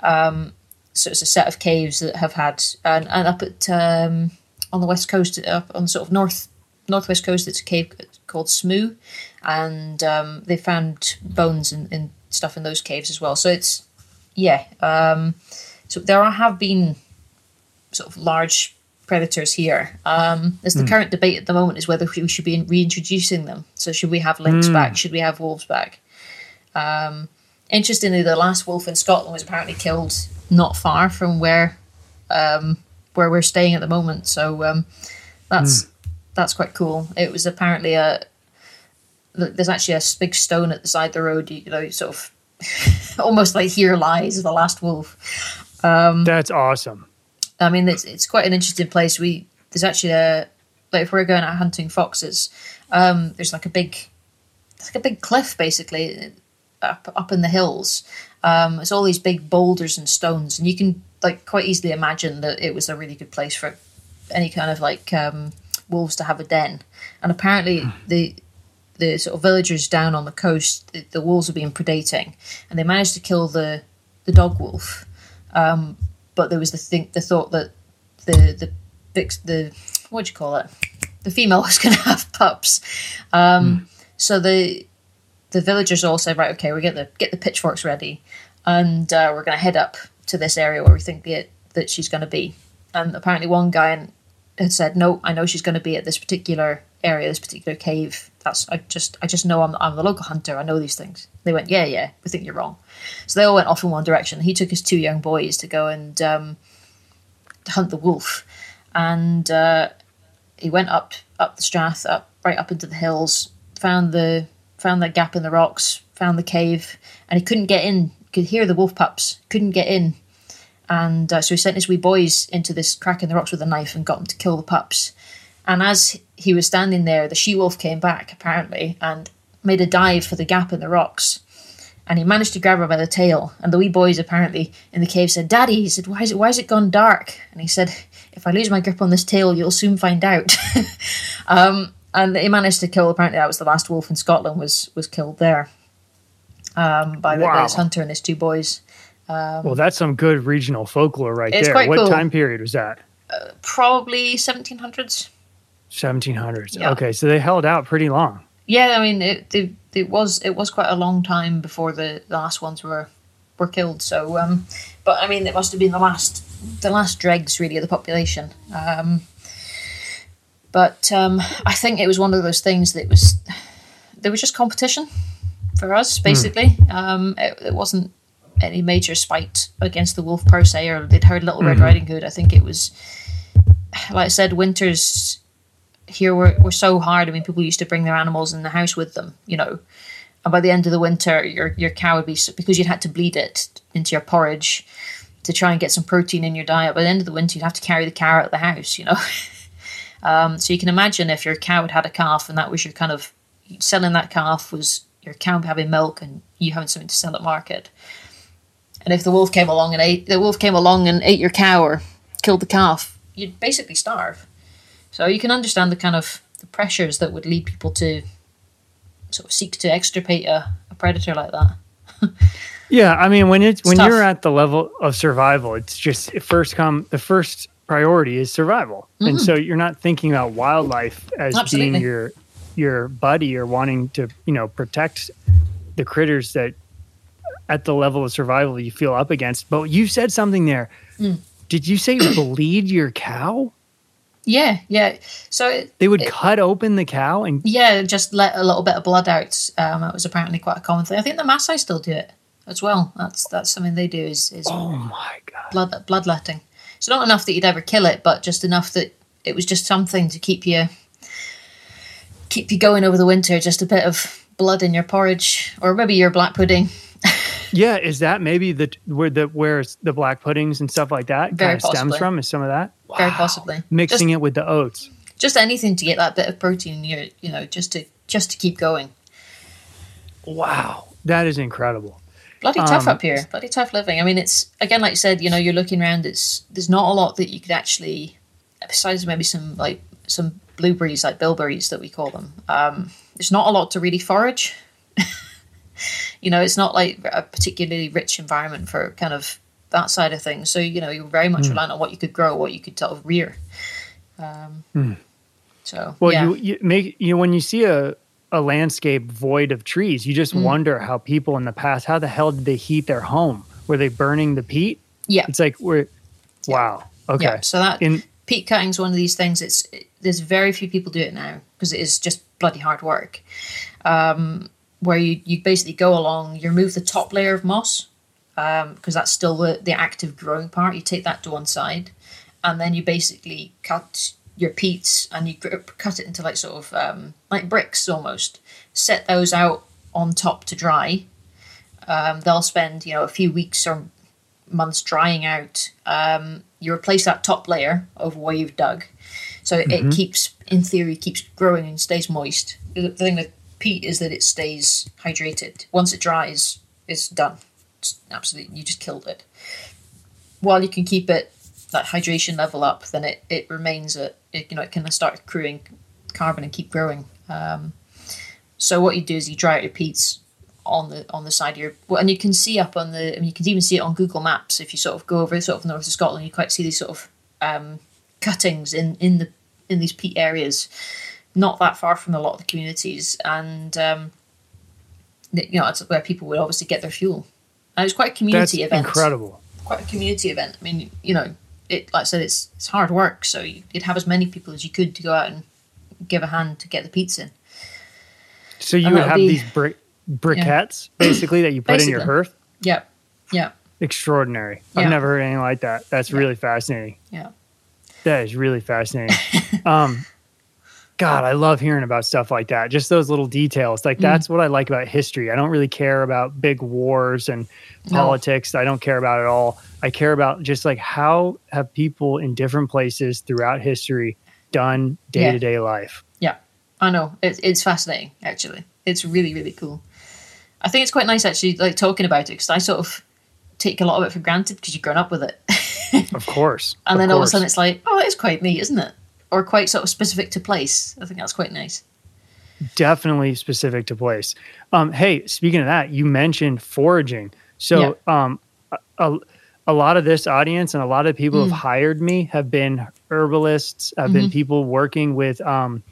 Speaker 2: Um, so it's a set of caves that have had, and, and up at um, on the west coast, up on sort of north northwest coast, it's a cave called Smoo, and um, they found bones and, and stuff in those caves as well. So it's yeah. Um, so there are, have been sort of large predators here. Um, there's the current debate at the moment is whether we should be reintroducing them. So should we have lynx back? Should we have wolves back? Um, interestingly, the last wolf in Scotland was apparently killed not far from where um, where we're staying at the moment. So um, that's that's quite cool. It was apparently a there's actually a big stone at the side of the road. You know, sort of (laughs) almost like here lies the last wolf.
Speaker 1: That's awesome.
Speaker 2: I mean, it's it's quite an interesting place. We there's actually a like if we're going out hunting foxes, um, there's like a big, like a big cliff basically up up in the hills. Um, it's all these big boulders and stones, and you can like quite easily imagine that it was a really good place for any kind of like um, wolves to have a den. And apparently the the sort of villagers down on the coast, the, the wolves have been predating, and they managed to kill the the dog wolf but there was the think the thought that the the the what do you call it? The female (laughs) was going to have pups. Um so the the villagers all said right okay we get the get the pitchforks ready and uh, we're going to head up to this area where we think the, that she's going to be. And apparently one guy had said no i know she's going to be at this particular area this particular cave that's i just i just know i'm, I'm the local hunter i know these things they went yeah yeah we think you're wrong so they all went off in one direction. He took his two young boys to go and um, to hunt the wolf, and uh, he went up up the strath, up right up into the hills, found the found that gap in the rocks, found the cave, and he couldn't get in. Could hear the wolf pups, couldn't get in, and uh, so he sent his wee boys into this crack in the rocks with a knife and got them to kill the pups. And as he was standing there, the she wolf came back apparently and made a dive for the gap in the rocks and he managed to grab her by the tail. And the wee boys apparently in the cave said, "Daddy," he said, "Why is it? Why is it gone dark?" And he said, "If I lose my grip on this tail, you'll soon find out." (laughs) um, and he managed to kill. Apparently, that was the last wolf in Scotland was was killed there um, by,
Speaker 1: Wow.
Speaker 2: this hunter and his two boys.
Speaker 1: well, that's some good regional folklore right there. What
Speaker 2: cool.
Speaker 1: time period was that?
Speaker 2: Probably 1700s.
Speaker 1: 1700s.
Speaker 2: Yeah.
Speaker 1: Okay, so they held out pretty long.
Speaker 2: Yeah, I mean, it, it, it was it was quite a long time before the, the last ones were were killed. So, um, but I mean, it must have been the last the last dregs really of the population. Um, but um, I think it was one of those things that was there was just competition for us basically. Um, it, it wasn't any major spite against the wolf per se, or they'd heard Little Red Riding Hood. I think it was, like I said, winters here were, were so hard. I mean, people used to bring their animals in the house with them, you know. And by the end of the winter, your your cow would be because you'd had to bleed it into your porridge to try and get some protein in your diet. By the end of the winter, you'd have to carry the cow out of the house, you know. (laughs) um, so you can imagine if your cow had had a calf and that was your kind of selling that calf was your cow having milk and you having something to sell at market. And if the wolf came along and ate the wolf came along and ate your cow or killed the calf, you'd basically starve. So you can understand the kind of the pressures that would lead people to sort of seek to extirpate a, a predator like that. (laughs)
Speaker 1: Yeah, I mean when it's when
Speaker 2: tough.
Speaker 1: you're at the level of survival, it's just it first come the first priority is survival. And so you're not thinking about wildlife as
Speaker 2: Mm-hmm. Absolutely.
Speaker 1: being your your buddy or wanting to, you know, protect the critters that at the level of survival you feel up against. But you said something there.
Speaker 2: Mm.
Speaker 1: Did you say (clears throat) bleed your cow?
Speaker 2: Yeah, yeah. So it,
Speaker 1: They would cut open the cow and
Speaker 2: yeah, just let a little bit of blood out. Um, it was apparently quite a common thing. I think the Maasai still do it as well. That's that's something they do is, is
Speaker 1: oh my god.
Speaker 2: blood bloodletting. So not enough that you'd ever kill it, but just enough that it was just something to keep you keep you going over the winter. Just a bit of blood in your porridge, or maybe your black pudding. (laughs)
Speaker 1: Yeah, is that maybe the where the where the black puddings and stuff like that
Speaker 2: Very
Speaker 1: kind of stems from? Is some of that
Speaker 2: Very possibly
Speaker 1: mixing it with the oats?
Speaker 2: just anything to get that bit of protein in your, you know, just to just to keep going.
Speaker 1: Wow, that is incredible.
Speaker 2: Bloody tough
Speaker 1: Um,
Speaker 2: up here. Bloody tough living. I mean, it's again, like you said, you know, you're looking around. It's there's not a lot that you could actually, besides maybe some like some blueberries, like bilberries that we call them. Um, there's not a lot to really forage. (laughs) you know, it's not like a particularly rich environment for kind of that side of things. So you know, you're very much
Speaker 1: Hmm.
Speaker 2: reliant on what you could grow, what you could sort of rear. Um, So
Speaker 1: Well,
Speaker 2: yeah.
Speaker 1: you, you make you know when you see a a landscape void of trees, you
Speaker 2: Mm.
Speaker 1: just wonder how people in the past, how the hell did they heat their home? Were they burning the peat?
Speaker 2: yeah.
Speaker 1: It's like we're wow. Okay.
Speaker 2: Yeah, so that
Speaker 1: In
Speaker 2: peat cutting is one of these things. It's there's very few people do it now because it is just bloody hard work. Um, where you you basically go along, you remove the top layer of moss because that's still the, the active growing part. You take that to one side, and then you basically cut your peats and you cut it into like sort of um, like bricks almost. Set those out on top to dry. Um, they'll spend you know a few weeks or months drying out. Um, you replace that top layer of where you've dug, so it, it keeps, in theory, keeps growing and stays moist. The thing with peat is that it stays hydrated. Once it dries, it's done. Absolutely, you just killed it. While you can keep it that hydration level up, then it, it remains at it, you know it can start accruing carbon and keep growing. Um, so what you do is you dry out your peats on the on the side of your well, and you can see up on the I mean you can even see it on Google Maps if you sort of go over sort of north of Scotland you quite see these sort of um, cuttings in in the in these peat areas not that far from a lot of the communities and um, you know that's where people would obviously get their fuel and it's quite a
Speaker 1: that's
Speaker 2: community event
Speaker 1: incredible.
Speaker 2: quite a community event I mean you know it like I said it's it's hard work so you- you'd have as many people as you could to go out and give a hand to get the peats in
Speaker 1: So you would have
Speaker 2: be-
Speaker 1: these brick briquettes (clears throat) basically that you put in your hearth.
Speaker 2: yeah yeah
Speaker 1: Extraordinary.
Speaker 2: Yeah.
Speaker 1: I've never heard anything like that. That's really fascinating.
Speaker 2: yeah
Speaker 1: That is really fascinating. (laughs) um, God, I love hearing about stuff like that. Just those little details.
Speaker 2: Mm.
Speaker 1: Like that's what I like about history. I don't really care about big wars and
Speaker 2: No.
Speaker 1: politics. I don't care about it all. I care about just like how have people in different places throughout history done day to day life.
Speaker 2: Yeah, I know. It, it's fascinating, actually. It's really, really cool. I think it's quite nice, actually, like talking about it because I sort of take a lot of it for granted because you've grown up with it.
Speaker 1: Of course. (laughs)
Speaker 2: and
Speaker 1: of
Speaker 2: then all of a sudden it's like, oh, it's quite neat, isn't it? Or quite sort of specific to place. I think that's quite nice.
Speaker 1: definitely specific to place. Um, hey, speaking of that, you mentioned foraging. So um, a, a, lot of this audience and a lot of people
Speaker 2: Mm.
Speaker 1: who have hired me have been herbalists, have
Speaker 2: Mm-hmm.
Speaker 1: been people working with um,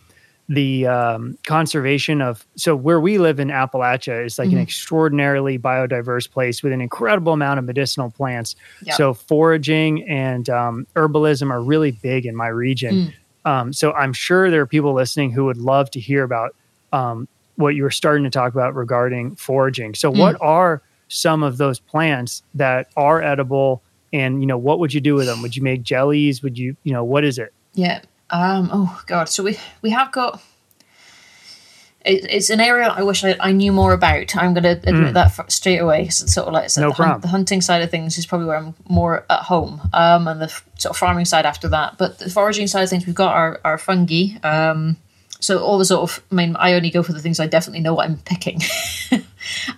Speaker 1: the um, conservation of. So where we live in Appalachia is like
Speaker 2: Mm-hmm.
Speaker 1: an extraordinarily biodiverse place with an incredible amount of medicinal plants.
Speaker 2: Yeah.
Speaker 1: So foraging and um, herbalism are really big in my region.
Speaker 2: Mm.
Speaker 1: Um, so I'm sure there are people listening who would love to hear about um, what you were starting to talk about regarding foraging. So,
Speaker 2: Mm.
Speaker 1: what are some of those plants that are edible, and you know, what would you do with them? Would you make jellies? Would you, you know, what is it?
Speaker 2: Yeah. Um, oh, God. So we, we have got. It, it's an area I wish I, I knew more about. I'm going to admit that f- straight away. 'cause it's sort of like I
Speaker 1: Mm. No
Speaker 2: the,
Speaker 1: problem.
Speaker 2: the hunting side of things is probably where I'm more at home, um, and the f- sort of farming side after that. But the foraging side of things, we've got our, our fungi. Um, so all the sort of, I mean, I only go for the things I definitely know what I'm picking. (laughs)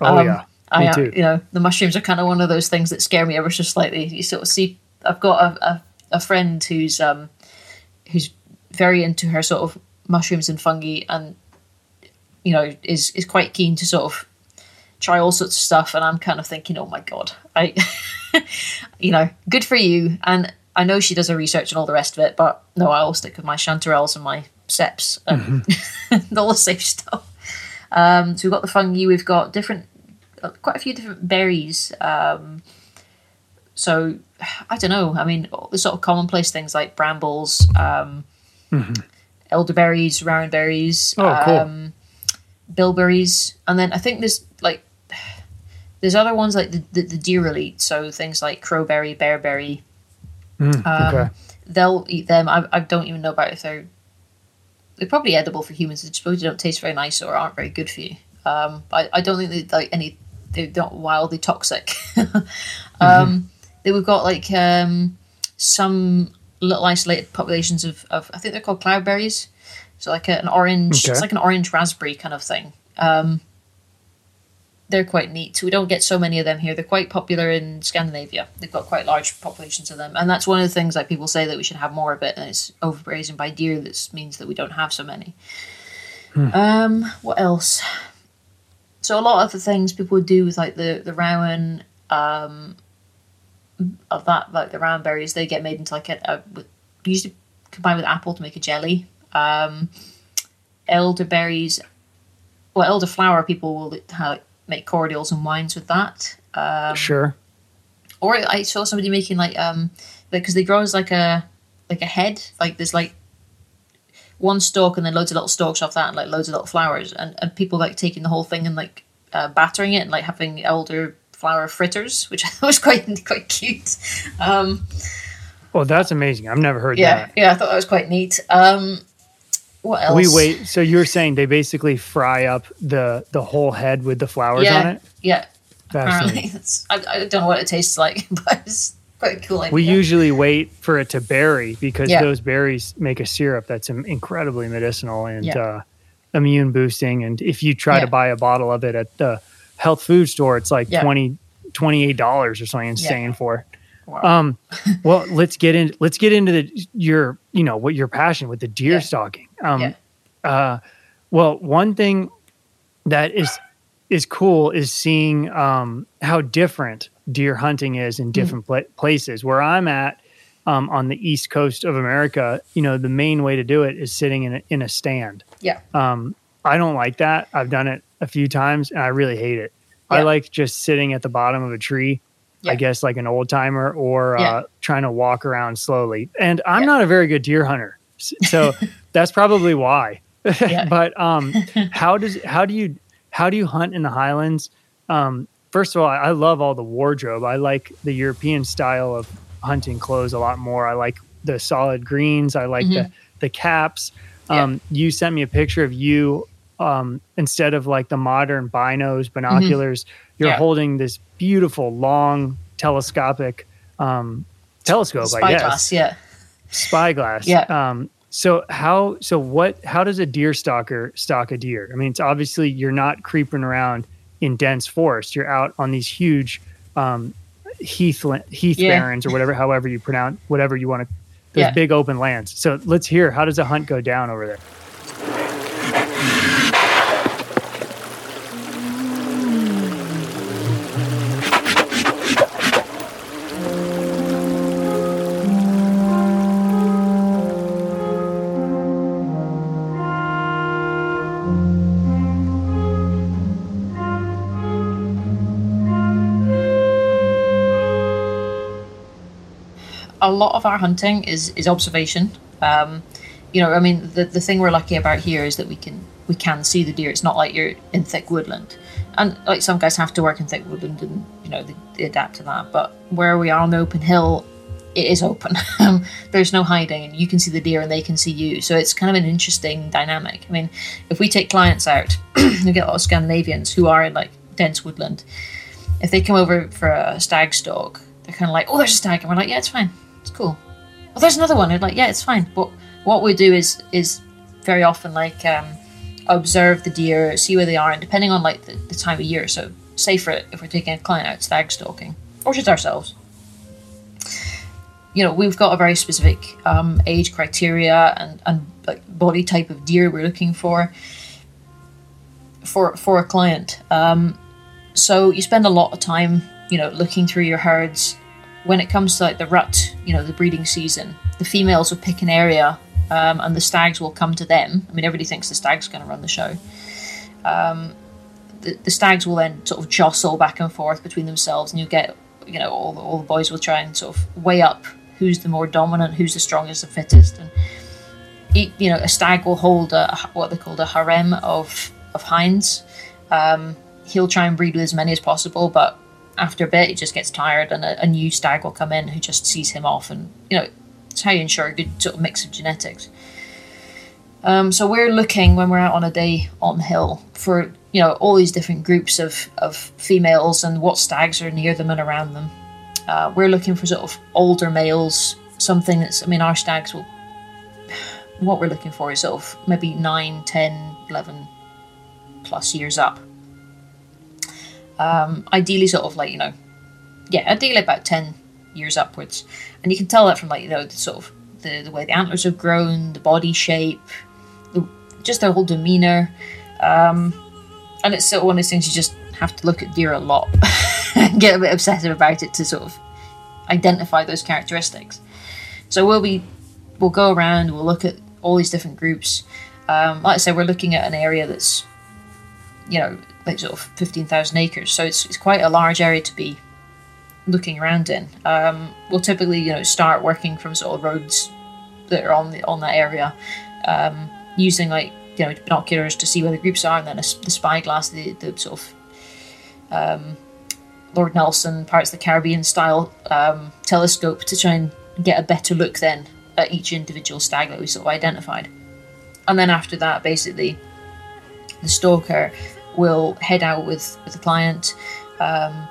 Speaker 1: Oh
Speaker 2: Um,
Speaker 1: yeah,
Speaker 2: I,
Speaker 1: me
Speaker 2: uh,
Speaker 1: too.
Speaker 2: you know, the mushrooms are kind of one of those things that scare me ever so slightly. You sort of see, I've got a, a, a friend who's um, who's very into her sort of mushrooms and fungi, and you know, is is quite keen to sort of try all sorts of stuff. And I'm kind of thinking, oh my god, I, (laughs) you know, good for you. And I know she does her research and all the rest of it, but no, I'll stick with my chanterelles and my ceps and (laughs) all the safe stuff. Um, so we've got the fungi, we've got different, quite a few different berries. Um, so I don't know. I mean, all the sort of commonplace things like brambles, um, elderberries, rowanberries,
Speaker 1: Oh, cool.
Speaker 2: Bilberries, and then I think there's like there's other ones like the, the, the deer will eat, so things like crowberry, bearberry.
Speaker 1: Mm,
Speaker 2: Um,
Speaker 1: okay.
Speaker 2: They'll eat them. I, I don't even know about if they're they're probably edible for humans. They suppose they don't taste very nice or aren't very good for you. Um, but I, I don't think they like any. They're not wildly toxic. (laughs) um, Then we've got like um, some little isolated populations of, of I think they're called cloudberries. So like a, an orange,
Speaker 1: Okay.
Speaker 2: it's like an orange raspberry kind of thing. Um, they're quite neat. We don't get so many of them here. They're quite popular in Scandinavia. They've got quite large populations of them, and that's one of the things that people say that we should have more of it. And it's overgrazing by deer. That means that we don't have so many. Um, what else? So a lot of the things people would do with like the the rowan, um, of that like the rowan berries, they get made into like a, a usually combined with apple to make a jelly. Um, elderberries, well, elderflower people will uh, make cordials and wines with that. Um,
Speaker 1: sure.
Speaker 2: or I saw somebody making like um because they grow as like a like a head like there's like one stalk and then loads of little stalks off that and like loads of little flowers and, and people like taking the whole thing and like uh, battering it and like having elder flower fritters which (laughs) I thought was quite quite cute um
Speaker 1: Well, that's amazing. I've never heard
Speaker 2: yeah
Speaker 1: that.
Speaker 2: yeah I thought that was quite neat um what else
Speaker 1: We wait. So you're saying they basically fry up the the whole head with the flowers
Speaker 2: yeah
Speaker 1: on it?
Speaker 2: yeah apparently. I, I don't know what it tastes like (laughs) but it's quite cool idea.
Speaker 1: We usually wait for it to berry because
Speaker 2: Yeah.
Speaker 1: those berries make a syrup that's incredibly medicinal and
Speaker 2: Yeah.
Speaker 1: uh, immune boosting. And if you try to buy a bottle of it at the health food store, it's like
Speaker 2: Yeah.
Speaker 1: twenty twenty eight dollars or something insane for it.
Speaker 2: Wow.
Speaker 1: Um, well, let's get in. Let's get into the your you know what your passion with the deer
Speaker 2: Yeah.
Speaker 1: stalking. Um,
Speaker 2: Yeah.
Speaker 1: uh, well, one thing that is is cool is seeing um, how different deer hunting is in different pla- places. Where I'm at um, on the east coast of America, you know, the main way to do it is sitting in a, in a stand.
Speaker 2: yeah
Speaker 1: Um, I don't like that. I've done it a few times and I really hate it. I like just sitting at the bottom of a tree. I guess like an old timer or
Speaker 2: Yeah.
Speaker 1: uh, trying to walk around slowly. And I'm
Speaker 2: Yeah.
Speaker 1: not a very good deer hunter, so (laughs) that's probably why.
Speaker 2: Yeah. (laughs)
Speaker 1: but um, (laughs) how does how do you how do you hunt in the Highlands? Um, first of all, I, love all the wardrobe. I like the European style of hunting clothes a lot more. I like the solid greens. I like the the caps.
Speaker 2: Mm-hmm. Yeah.
Speaker 1: Um, You sent me a picture of you um, instead of like the modern binos binoculars. You're
Speaker 2: Mm-hmm. Yeah.
Speaker 1: holding this beautiful long telescopic um, telescope. I guess
Speaker 2: spyglass yeah
Speaker 1: spyglass.
Speaker 2: Yeah.
Speaker 1: Um, so how so what how does a deer stalker stalk a deer? I mean, it's obviously you're not creeping around in dense forest. You're out on these huge um, heath heath
Speaker 2: Yeah.
Speaker 1: barrens or whatever, however you pronounce whatever you want to. Those
Speaker 2: Yeah.
Speaker 1: big open lands. So let's hear how does a hunt go down over there?
Speaker 2: Lot of our hunting is is observation. Um, you know, I mean, the the thing we're lucky about here is that we can we can see the deer. It's not like you're in thick woodland, and like some guys have to work in thick woodland, and you know they, they adapt to that. But where we are on the open hill, it is open. (laughs) There's no hiding, and you can see the deer, and they can see you. So it's kind of an interesting dynamic. I mean, if we take clients out, (clears throat) we get a lot of Scandinavians who are in like dense woodland. If they come over for a stag stalk, they're kind of like, "Oh, there's a stag," and we're like, "Yeah, it's fine, it's cool." Well, there's another one. Like, "Yeah, it's fine." But what we do is is very often like um, observe the deer, see where they are, and depending on like the, the time of year. So, say for if we're taking a client out stag stalking, or just ourselves, you know, we've got a very specific um, age criteria and and like body type of deer we're looking for for for a client. Um, so you spend a lot of time, you know, looking through your herds. When it comes to like the rut, you know, the breeding season, the females will pick an area, um, and the stags will come to them. I mean, everybody thinks the stag's going to run the show. Um, the, the stags will then sort of jostle back and forth between themselves, and you get, you know, all the, all the boys will try and sort of weigh up who's the more dominant, who's the strongest, the fittest, and e- you know, a stag will hold a what they call a harem of of hinds. Um, he'll try and breed with as many as possible, but after a bit, he just gets tired, and a, a new stag will come in who just sees him off, and you know, it's how you ensure a good sort of mix of genetics. Um, so we're looking when we're out on a day on hill for you know all these different groups of of females and what stags are near them and around them. Uh, we're looking for sort of older males, something that's I mean our stags will. What we're looking for is sort of maybe 9, 10, 11 plus years up. Um, ideally, sort of like you know, yeah, ideally about ten years upwards, and you can tell that from like you know the sort of the, the way the antlers have grown, the body shape, the, just their whole demeanor, um, and it's sort of one of those things you just have to look at deer a lot (laughs) and get a bit obsessive about it to sort of identify those characteristics. So we'll be we'll go around, we'll look at all these different groups. Um, like I said, we're looking at an area that's you know like sort of fifteen thousand acres, so it's it's quite a large area to be looking around in. Um, we'll typically you know start working from sort of roads that are on the on that area, um, using like you know binoculars to see where the groups are, and then a, the spyglass, the the sort of um, Lord Nelson Pirates of the Caribbean style um, telescope to try and get a better look then at each individual stag that we sort of identified. And then after that, basically, the stalker will head out with, with the client um,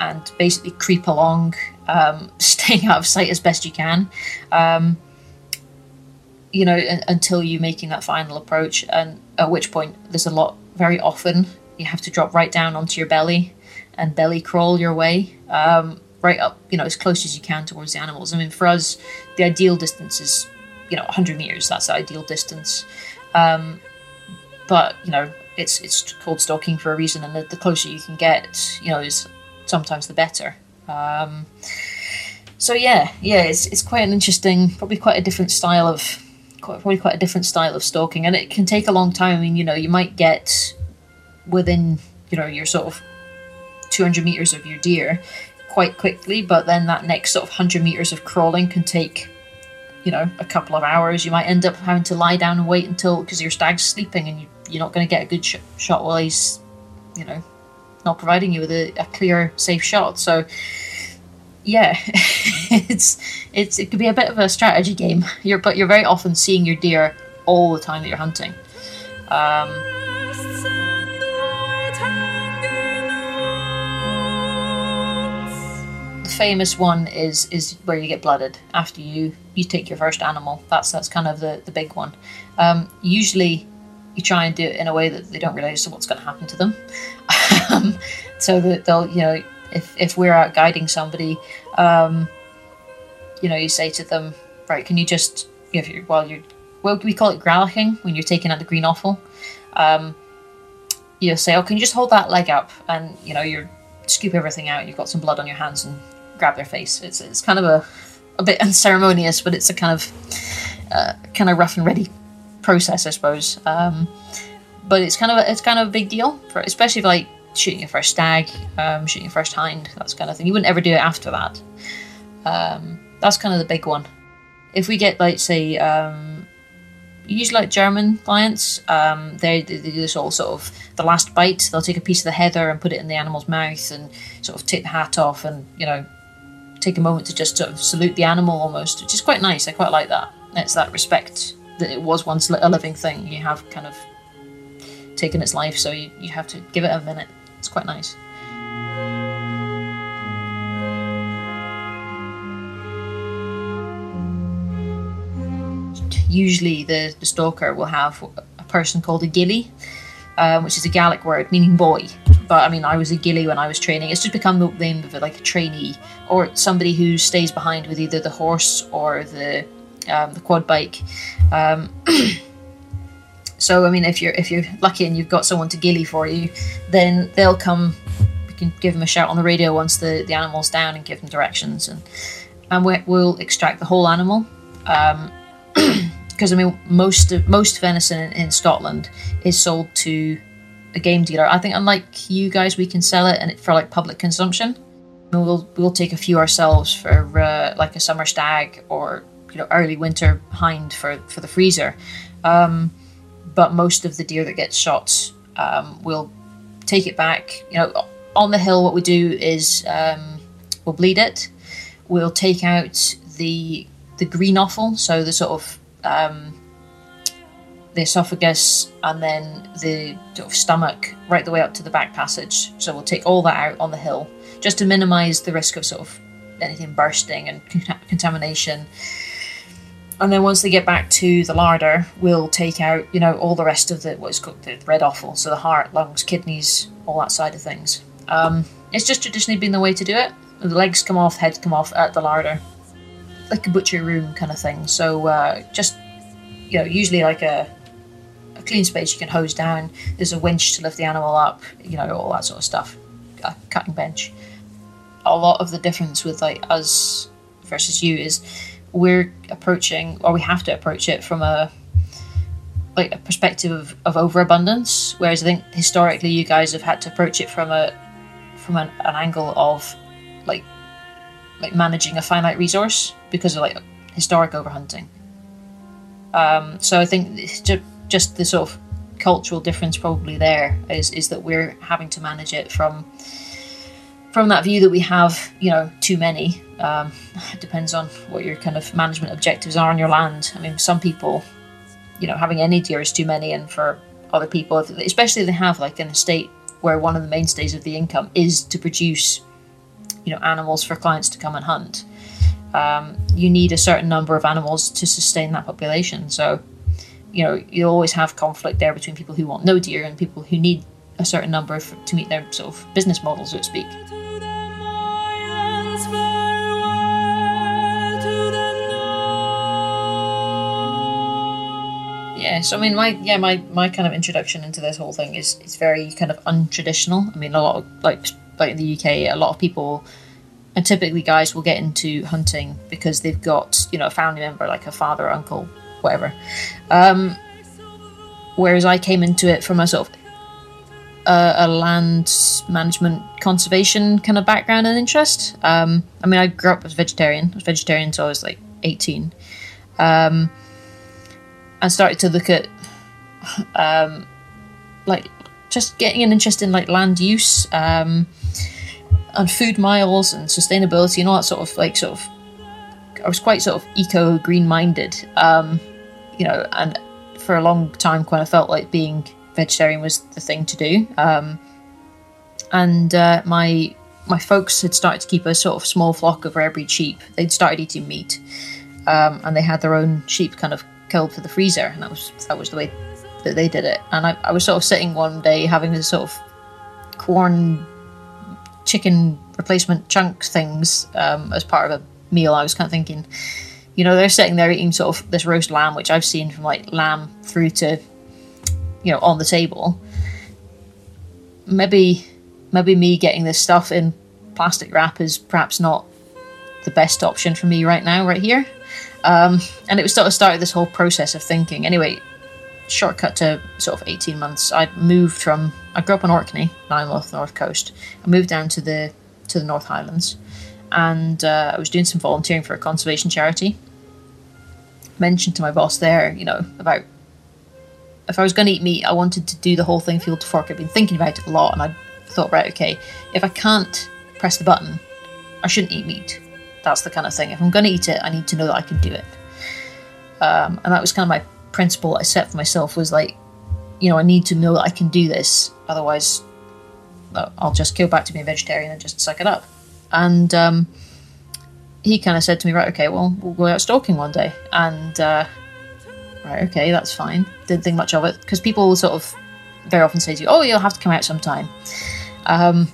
Speaker 2: and basically creep along, um, (laughs) staying out of sight as best you can. Um, you know, un- until you're making that final approach, and at which point there's a lot. Very often, you have to drop right down onto your belly and belly crawl your way um, right up, you know, as close as you can towards the animals. I mean, for us, the ideal distance is, you know, 100 meters. That's the ideal distance. Um, but you know, it's it's called stalking for a reason, and the, the closer you can get, you know, is sometimes the better. Um, so yeah, yeah, it's it's quite an interesting, probably quite a different style of, quite, probably quite a different style of stalking, and it can take a long time. I mean, you know, you might get within, you know, your sort of 200 meters of your deer quite quickly, but then that next sort of 100 meters of crawling can take, you know, a couple of hours. You might end up having to lie down and wait until because your stag's sleeping and you, you're not going to get a good sh- shot while he's, you know, not providing you with a, a clear, safe shot. So, yeah, (laughs) it's it's it could be a bit of a strategy game. You're but you're very often seeing your deer all the time that you're hunting. Um, the famous one is is where you get blooded after you you take your first animal. That's that's kind of the the big one. Um, usually, you try and do it in a way that they don't realize what's going to happen to them. (laughs) um, so that they'll you know if if we're out guiding somebody, um, you know you say to them, right, can you just if you while you're well we call it gralloching when you're taking out the green offal. Um, you say, oh, can you just hold that leg up? And you know you're scoop everything out. You've got some blood on your hands and grab their face. It's it's kind of a a bit (laughs) unceremonious, but it's a kind of uh, kind of rough and ready process, I suppose. Um, but it's kind of a, it's kind of a big deal for especially like shooting your first stag, um, shooting your first hind, that's kind of thing. You wouldn't ever do it after that. Um, that's kind of the big one. If we get like say um, usually like German clients, um, they, they do this all sort of the last bite. They'll take a piece of the heather and put it in the animal's mouth and sort of take the hat off and you know take a moment to just sort of salute the animal almost, which is quite nice. I quite like that. It's that respect that it was once a living thing. You have kind of taken its life, so you, you have to give it a minute. It's quite nice. Usually, the, the stalker will have a person called a gilly, um, which is a Gaelic word meaning boy. But I mean, I was a gilly when I was training. It's just become the name of it, like a trainee or somebody who stays behind with either the horse or the um, the quad bike. Um, (clears throat) so I mean, if you're if you're lucky and you've got someone to gilly for you, then they'll come. You can give them a shout on the radio once the, the animal's down and give them directions, and and we, we'll extract the whole animal. (clears throat) Because I mean, most of, most venison in, in Scotland is sold to a game dealer. I think unlike you guys, we can sell it and it for like public consumption. We'll we'll take a few ourselves for uh, like a summer stag or you know early winter hind for for the freezer. Um, but most of the deer that gets shot, um, we'll take it back. You know, on the hill, what we do is um, we'll bleed it. We'll take out the the green offal, so the sort of um, the esophagus and then the sort of stomach right the way up to the back passage. So we'll take all that out on the hill just to minimise the risk of sort of anything bursting and (laughs) contamination. And then once they get back to the larder, we'll take out, you know, all the rest of the what's called the red offal, so the heart, lungs, kidneys, all that side of things. Um, it's just traditionally been the way to do it. The legs come off, heads come off at the larder, like a butcher room kind of thing. So uh, just, you know, usually like a a clean space you can hose down. There's a winch to lift the animal up, you know, all that sort of stuff. A cutting bench. A lot of the difference with like us versus you is we're approaching, or we have to approach it from a like a perspective of, of overabundance. Whereas I think historically you guys have had to approach it from a from an, an angle of like like managing a finite resource because of like historic overhunting. Um, so I think just the sort of cultural difference probably there is is that we're having to manage it from from that view that we have you know too many um, it depends on what your kind of management objectives are on your land. I mean some people you know having any deer is too many and for other people especially if they have like an estate where one of the mainstays of the income is to produce you know animals for clients to come and hunt um, you need a certain number of animals to sustain that population. So you know you always have conflict there between people who want no deer and people who need a certain number for, to meet their sort of business model so to speak Yeah, so I mean, my yeah, my my kind of introduction into this whole thing is is very kind of untraditional. I mean, a lot of like like in the UK, a lot of people, and typically guys will get into hunting because they've got you know a family member like a father, uncle, whatever. Um, whereas I came into it from a sort of a, a land management conservation kind of background and interest. Um, I mean, I grew up as vegetarian. I was vegetarian until I was like eighteen. Um, and started to look at um, like just getting an interest in like land use um, and food miles and sustainability and all that sort of like sort of I was quite sort of eco green minded um, you know and for a long time kind of felt like being vegetarian was the thing to do um, and uh, my my folks had started to keep a sort of small flock of rare breed sheep. They'd started eating meat um, and they had their own sheep kind of killed for the freezer, and that was that was the way that they did it. And I, I was sort of sitting one day having this sort of Quorn chicken replacement chunk things um, as part of a meal. I was kind of thinking, you know, they're sitting there eating sort of this roast lamb, which I've seen from like lamb through to, you know, on the table. Maybe, maybe me getting this stuff in plastic wrap is perhaps not the best option for me right now, right here. Um, and it was sort of started this whole process of thinking. Anyway, shortcut to sort of 18 months, I moved from, I grew up in Orkney, Ninemouth, North Coast. I moved down to the, to the North Highlands and uh, I was doing some volunteering for a conservation charity. Mentioned to my boss there, you know, about if I was going to eat meat, I wanted to do the whole thing field to fork. I've been thinking about it a lot and I thought, right, okay, if I can't press the button, I shouldn't eat meat. That's the kind of thing. If I'm going to eat it, I need to know that I can do it. Um, and that was kind of my principle I set for myself was like, you know, I need to know that I can do this. Otherwise, uh, I'll just go back to being a vegetarian and just suck it up. And um, he kind of said to me, right, okay, well, we'll go out stalking one day. And, uh, right, okay, that's fine. Didn't think much of it because people sort of very often say to you, oh, you'll have to come out sometime. Um,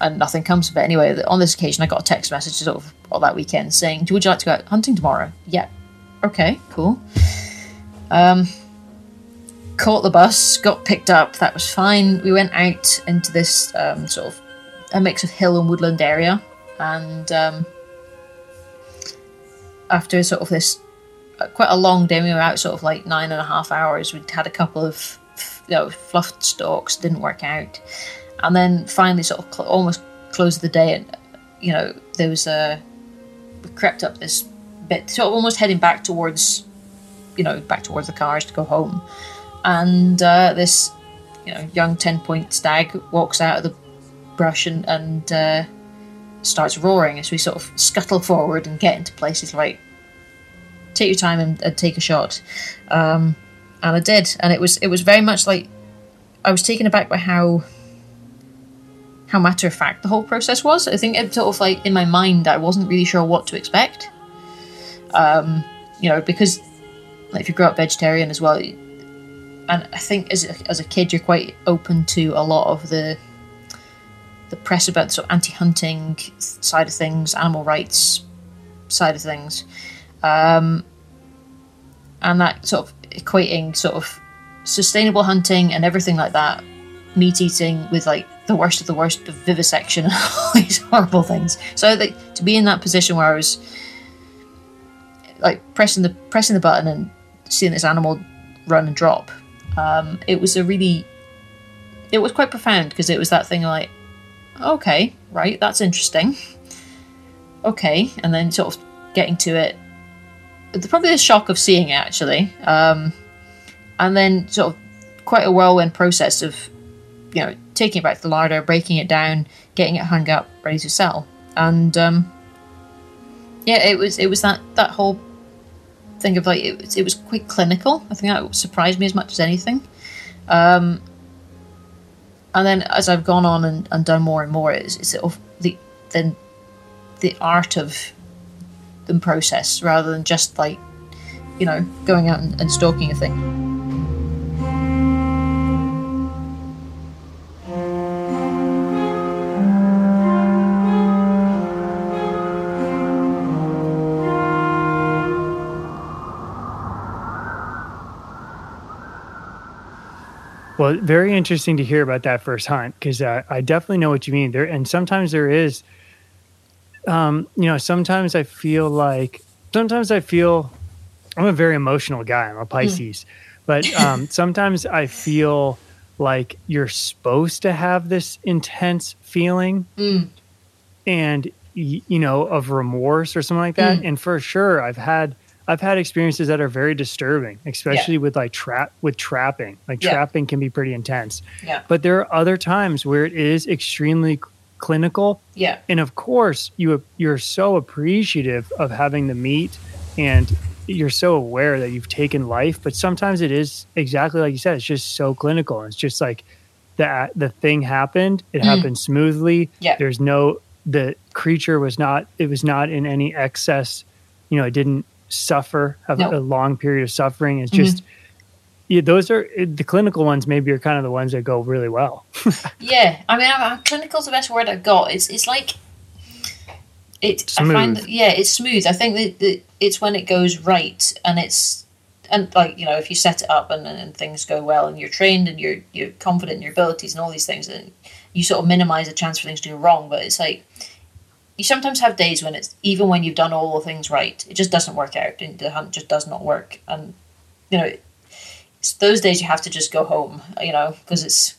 Speaker 2: and nothing comes of it. Anyway, on this occasion, I got a text message sort of all that weekend saying, would you like to go out hunting tomorrow? Yeah. Okay, cool. Um, caught the bus, got picked up, that was fine. We went out into this um, sort of a mix of hill and woodland area, and um, after sort of this uh, quite a long day, we were out sort of like nine and a half hours. We'd had a couple of you know fluffed stalks, didn't work out, and then finally sort of cl- almost closed the day, and you know there was a we crept up this bit, sort of almost heading back towards, you know, back towards the cars to go home. And uh, this, you know, young ten point stag walks out of the brush and, and uh, starts roaring as we sort of scuttle forward and get into places like take your time and, and take a shot. Um, and I did, and it was it was very much like I was taken aback by how how matter of fact the whole process was. I think it sort of like in my mind I wasn't really sure what to expect. Um, you know, because like if you grow up vegetarian as well, and I think as a, as a kid you're quite open to a lot of the the press about sort of anti-hunting side of things, animal rights side of things, um, and that sort of equating sort of sustainable hunting and everything like that, meat eating with like the worst of the worst vivisection and (laughs) all these horrible things. So like, to be in that position where I was like pressing the pressing the button and seeing this animal run and drop, um, it was a really it was quite profound because it was that thing like okay, right, that's interesting. Okay, and then sort of getting to it. Probably the shock of seeing it actually, um, and then sort of quite a whirlwind process of, you know, taking it back to the larder, breaking it down, getting it hung up, ready to sell, and um, yeah, it was it was that that whole thing of like it, was- it was quite clinical. I think that surprised me as much as anything. Um, and then as I've gone on and, and done more and more, it's, it's sort of the the the art of the process rather than just like you know going out and, and stalking a thing.
Speaker 1: Well, very interesting to hear about that first hunt because uh, I definitely know what you mean. There and sometimes there is, um, you know, sometimes I feel like sometimes I feel I'm a very emotional guy. I'm a Pisces, but (laughs) um, sometimes I feel like you're supposed to have this intense feeling, and you know, of remorse or something like that. And for sure, I've had. I've had experiences that are very disturbing, especially with like trap with trapping. Like
Speaker 2: Yeah.
Speaker 1: trapping can be pretty intense.
Speaker 2: Yeah.
Speaker 1: But there are other times where it is extremely clinical
Speaker 2: Yeah.
Speaker 1: and of course you you're so appreciative of having the meat and you're so aware that you've taken life but sometimes it is exactly like you said it's just so clinical it's just like that the thing happened it happened smoothly
Speaker 2: Mm. Yeah.
Speaker 1: there's no the creature was not it was not in any excess you know it didn't suffer have
Speaker 2: No. Mm-hmm.
Speaker 1: a long period of suffering it's just yeah, those are the clinical ones maybe are kind of the ones that go really well (laughs)
Speaker 2: Yeah, I mean, I, I, clinical's the best word I've got. It's it's like it. I find
Speaker 1: Smooth.
Speaker 2: that, yeah, it's smooth. I think that, that it's when it goes right, and it's and like you know, if you set it up and, and things go well, and you're trained and you're you're confident in your abilities and all these things, and you sort of minimize the chance for things to go wrong. But it's like you sometimes have days when it's even when you've done all the things right, it just doesn't work out, and the hunt just does not work, and you know. It's those days you have to just go home, you know, because it's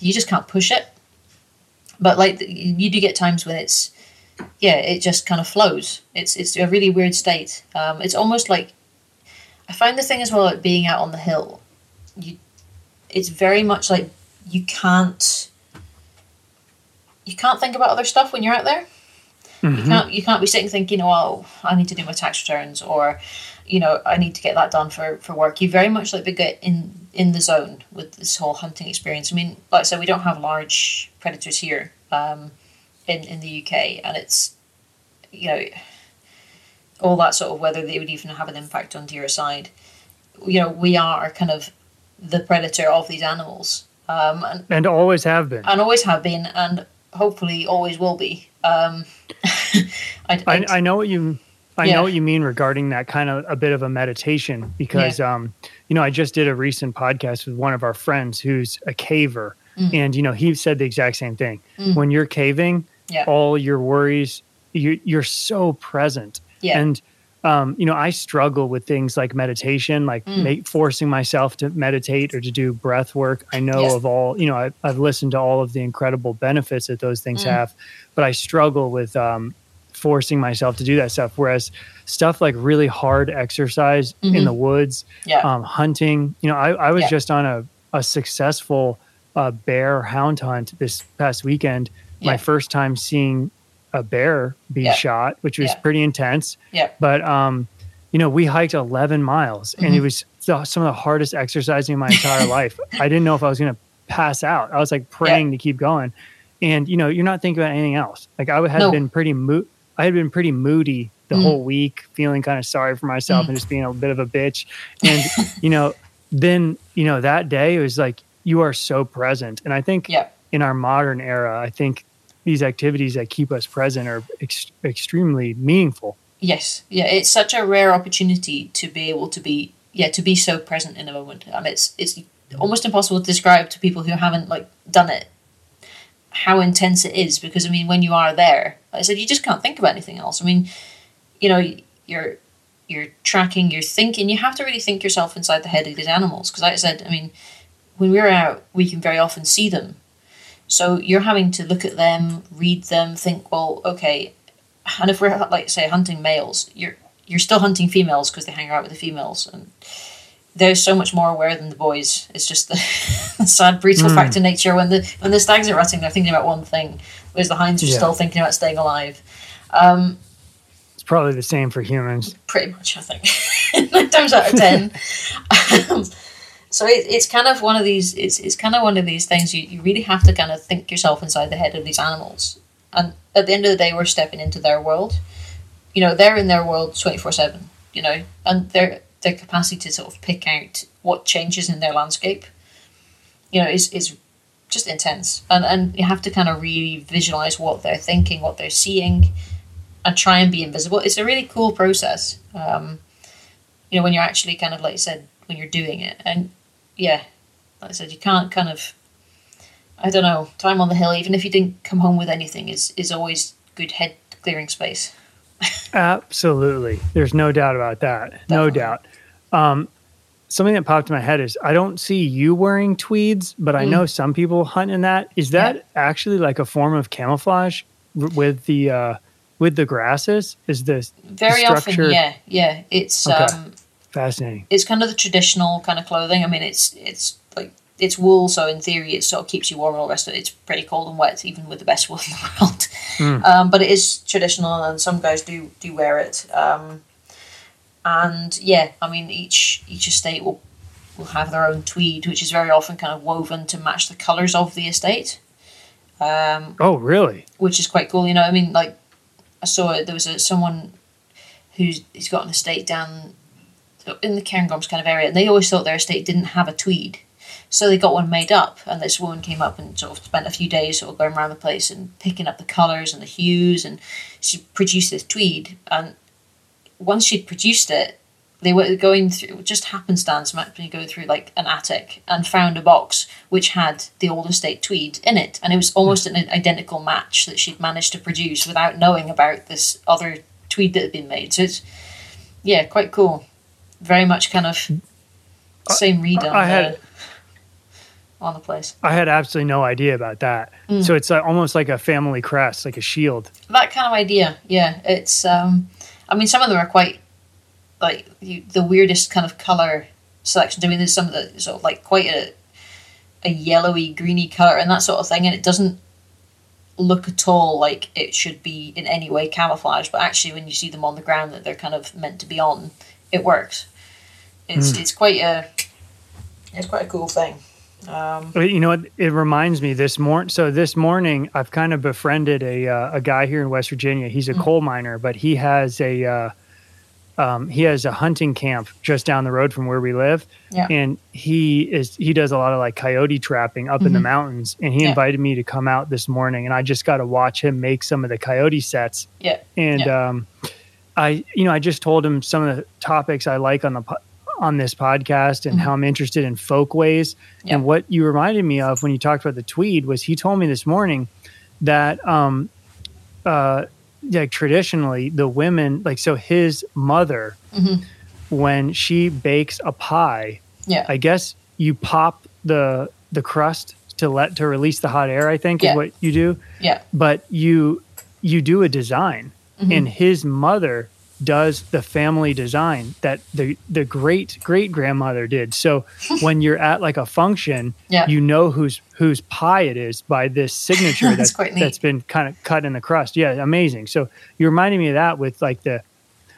Speaker 2: you just can't push it. But like you do get times when it's yeah, it just kind of flows. It's it's a really weird state. Um, it's almost like I find the thing as well like being out on the hill. You, it's very much like you can't you can't think about other stuff when you're out there. You can't you can't be sitting thinking, oh, I need to do my tax returns or you know, I need to get that done for, for work. You very much like to get in in the zone with this whole hunting experience. I mean, like I said, we don't have large predators here um, in in the UK, and it's you know all that sort of whether they would even have an impact on deer side. You know, we are kind of the predator of these animals, um, and
Speaker 1: and always have been
Speaker 2: and always have been, and hopefully always will be. Um, (laughs) I,
Speaker 1: I, I know what you I
Speaker 2: Yeah.
Speaker 1: know what you mean regarding that kind of a bit of a meditation because um you know I just did a recent podcast with one of our friends who's a caver
Speaker 2: Mm.
Speaker 1: and you know he said the exact same thing when you're caving
Speaker 2: Yeah.
Speaker 1: all your worries you you're so present
Speaker 2: Yeah.
Speaker 1: and um, you know, I struggle with things like meditation, like
Speaker 2: Mm.
Speaker 1: make, forcing myself to meditate or to do breath work. I know
Speaker 2: Yes.
Speaker 1: of all, you know, I, I've listened to all of the incredible benefits that those things
Speaker 2: Mm.
Speaker 1: have, but I struggle with um, forcing myself to do that stuff. Whereas stuff like really hard exercise in the woods,
Speaker 2: Mm-hmm. Yeah.
Speaker 1: um, hunting, you know, I, I was
Speaker 2: Yeah.
Speaker 1: just on a, a successful uh, bear hound hunt this past weekend. My first time seeing a bear be
Speaker 2: Yeah.
Speaker 1: shot, which was
Speaker 2: Yeah.
Speaker 1: pretty intense.
Speaker 2: Yeah.
Speaker 1: But, um, you know, we hiked 11 miles and
Speaker 2: Mm-hmm.
Speaker 1: it was the, some of the hardest exercising in my entire life. I didn't know if I was going to pass out. I was like praying to keep going. And, you know, you're not thinking about anything else. Like I had
Speaker 2: No.
Speaker 1: been pretty mo- I had been pretty moody the
Speaker 2: Mm.
Speaker 1: whole week, feeling kind of sorry for myself and just being a bit of a bitch. And, (laughs) you know, then, you know, that day it was like, you are so present. And I think
Speaker 2: Yeah.
Speaker 1: in our modern era, I think these activities that keep us present are ex- extremely meaningful.
Speaker 2: Yes, yeah, it's such a rare opportunity to be able to be yeah to be so present in a moment. Mean, it's it's almost impossible to describe to people who haven't like done it how intense it is because I mean when you are there, like I said you just can't think about anything else. I mean, you know, you're you're tracking, you're thinking. You have to really think yourself inside the head of these animals because, like I said, I mean, when we're out, we can very often see them. So you're having to look at them, read them, think, well, okay, and if we're like say hunting males, you're you're still hunting females because they hang out with the females, and they're so much more aware than the boys. It's just the, (laughs) the sad brutal fact of nature. When the when the stags are rutting, they're thinking about one thing, whereas the hinds are
Speaker 1: Yeah.
Speaker 2: still thinking about staying alive. Um,
Speaker 1: It's probably the same for humans.
Speaker 2: pretty much, I think, (laughs) nine times out of ten. (laughs) um, so it, it's kind of one of these. It's it's kind of one of these things. You, you really have to kind of think yourself inside the head of these animals, and at the end of the day, we're stepping into their world. You know, they're in their world twenty four seven. You know, and their their capacity to sort of pick out what changes in their landscape. You know, is is just intense, and and you have to kind of really visualize what they're thinking, what they're seeing, and try and be invisible. It's a really cool process. Um, you know, when you're actually kind of like you said, when you're doing it, and yeah, like I said, you can't kind of, I don't know, time on the hill. Even if you didn't come home with anything, is is always good head clearing space.
Speaker 1: Absolutely. There's no doubt about that. No doubt. Um, something that popped in my head is I don't see you wearing tweeds, but I know some people hunt in that. Is that
Speaker 2: Mm. Yeah.
Speaker 1: actually like a form of camouflage with the uh, with the grasses? Is this
Speaker 2: Very
Speaker 1: structure-
Speaker 2: often, yeah, yeah. It's
Speaker 1: Okay.
Speaker 2: um,
Speaker 1: fascinating?
Speaker 2: it's kind of the traditional kind of clothing. I mean, it's it's it's wool, so in theory, it sort of keeps you warm and all the rest of it. It's pretty cold and wet, even with the best wool (laughs) in the world. Um, but it is traditional, and some guys do do wear it. Um, and yeah, I mean, each each estate will will have their own tweed, which is very often kind of woven to match the colours of the estate. Um,
Speaker 1: Oh, really?
Speaker 2: which is quite cool. You know, I mean, like I saw. There was a, someone who's he's got an estate down in the Cairngorms kind of area, and they always thought their estate didn't have a tweed, so they got one made up. And this woman came up and sort of spent a few days sort of going around the place and picking up the colours and the hues, and she produced this tweed. And once she'd produced it, they were going through just happenstance actually go through like an attic and found a box which had the old estate tweed in it and it was almost an identical match that she'd managed to produce without knowing about this other tweed that had been made so it's yeah quite cool very much kind of mm. same read on
Speaker 1: I had-
Speaker 2: on the place
Speaker 1: I had absolutely no idea about that.
Speaker 2: Mm.
Speaker 1: So it's uh, almost like a family crest, like a shield.
Speaker 2: that kind of idea yeah it's um i mean some of them are quite like you, the weirdest kind of color selections i mean there's some of the sort of like quite a a yellowy greeny color and that sort of thing and it doesn't look at all like it should be in any way camouflage but actually when you see them on the ground that they're kind of meant to be on it works it's it's quite a it's quite a cool thing um
Speaker 1: You know, what? it reminds me this morning. So this morning, I've kind of befriended a uh, a guy here in West Virginia. He's a
Speaker 2: Mm.
Speaker 1: coal miner, but he has a uh, um, he has a hunting camp just down the road from where we live,
Speaker 2: Yeah.
Speaker 1: and he is he does a lot of like coyote trapping up in the mountains. And he
Speaker 2: Mm-hmm. Yeah.
Speaker 1: invited me to come out this morning, and I just got to watch him make some of the coyote sets.
Speaker 2: yeah
Speaker 1: And
Speaker 2: Yeah.
Speaker 1: um, I, you know, I just told him some of the topics I like on the on this podcast and how I'm interested in folkways.
Speaker 2: Mm-hmm. Yeah.
Speaker 1: And what you reminded me of when you talked about the tweed was he told me this morning that um, uh, like traditionally the women like so his mother
Speaker 2: Mhm.
Speaker 1: when she bakes a pie,
Speaker 2: yeah
Speaker 1: I guess you pop the the crust to let to release the hot air. I think
Speaker 2: Yeah.
Speaker 1: is what you do
Speaker 2: yeah
Speaker 1: but you you do a design and his mother does the family design that the the great great grandmother did. So (laughs) when you're at like a function,
Speaker 2: Yeah.
Speaker 1: you know whose whose pie it is by this signature (laughs)
Speaker 2: That's
Speaker 1: that's
Speaker 2: quite
Speaker 1: that's been kind of cut in the crust. Yeah, amazing. So you reminded me of that with like the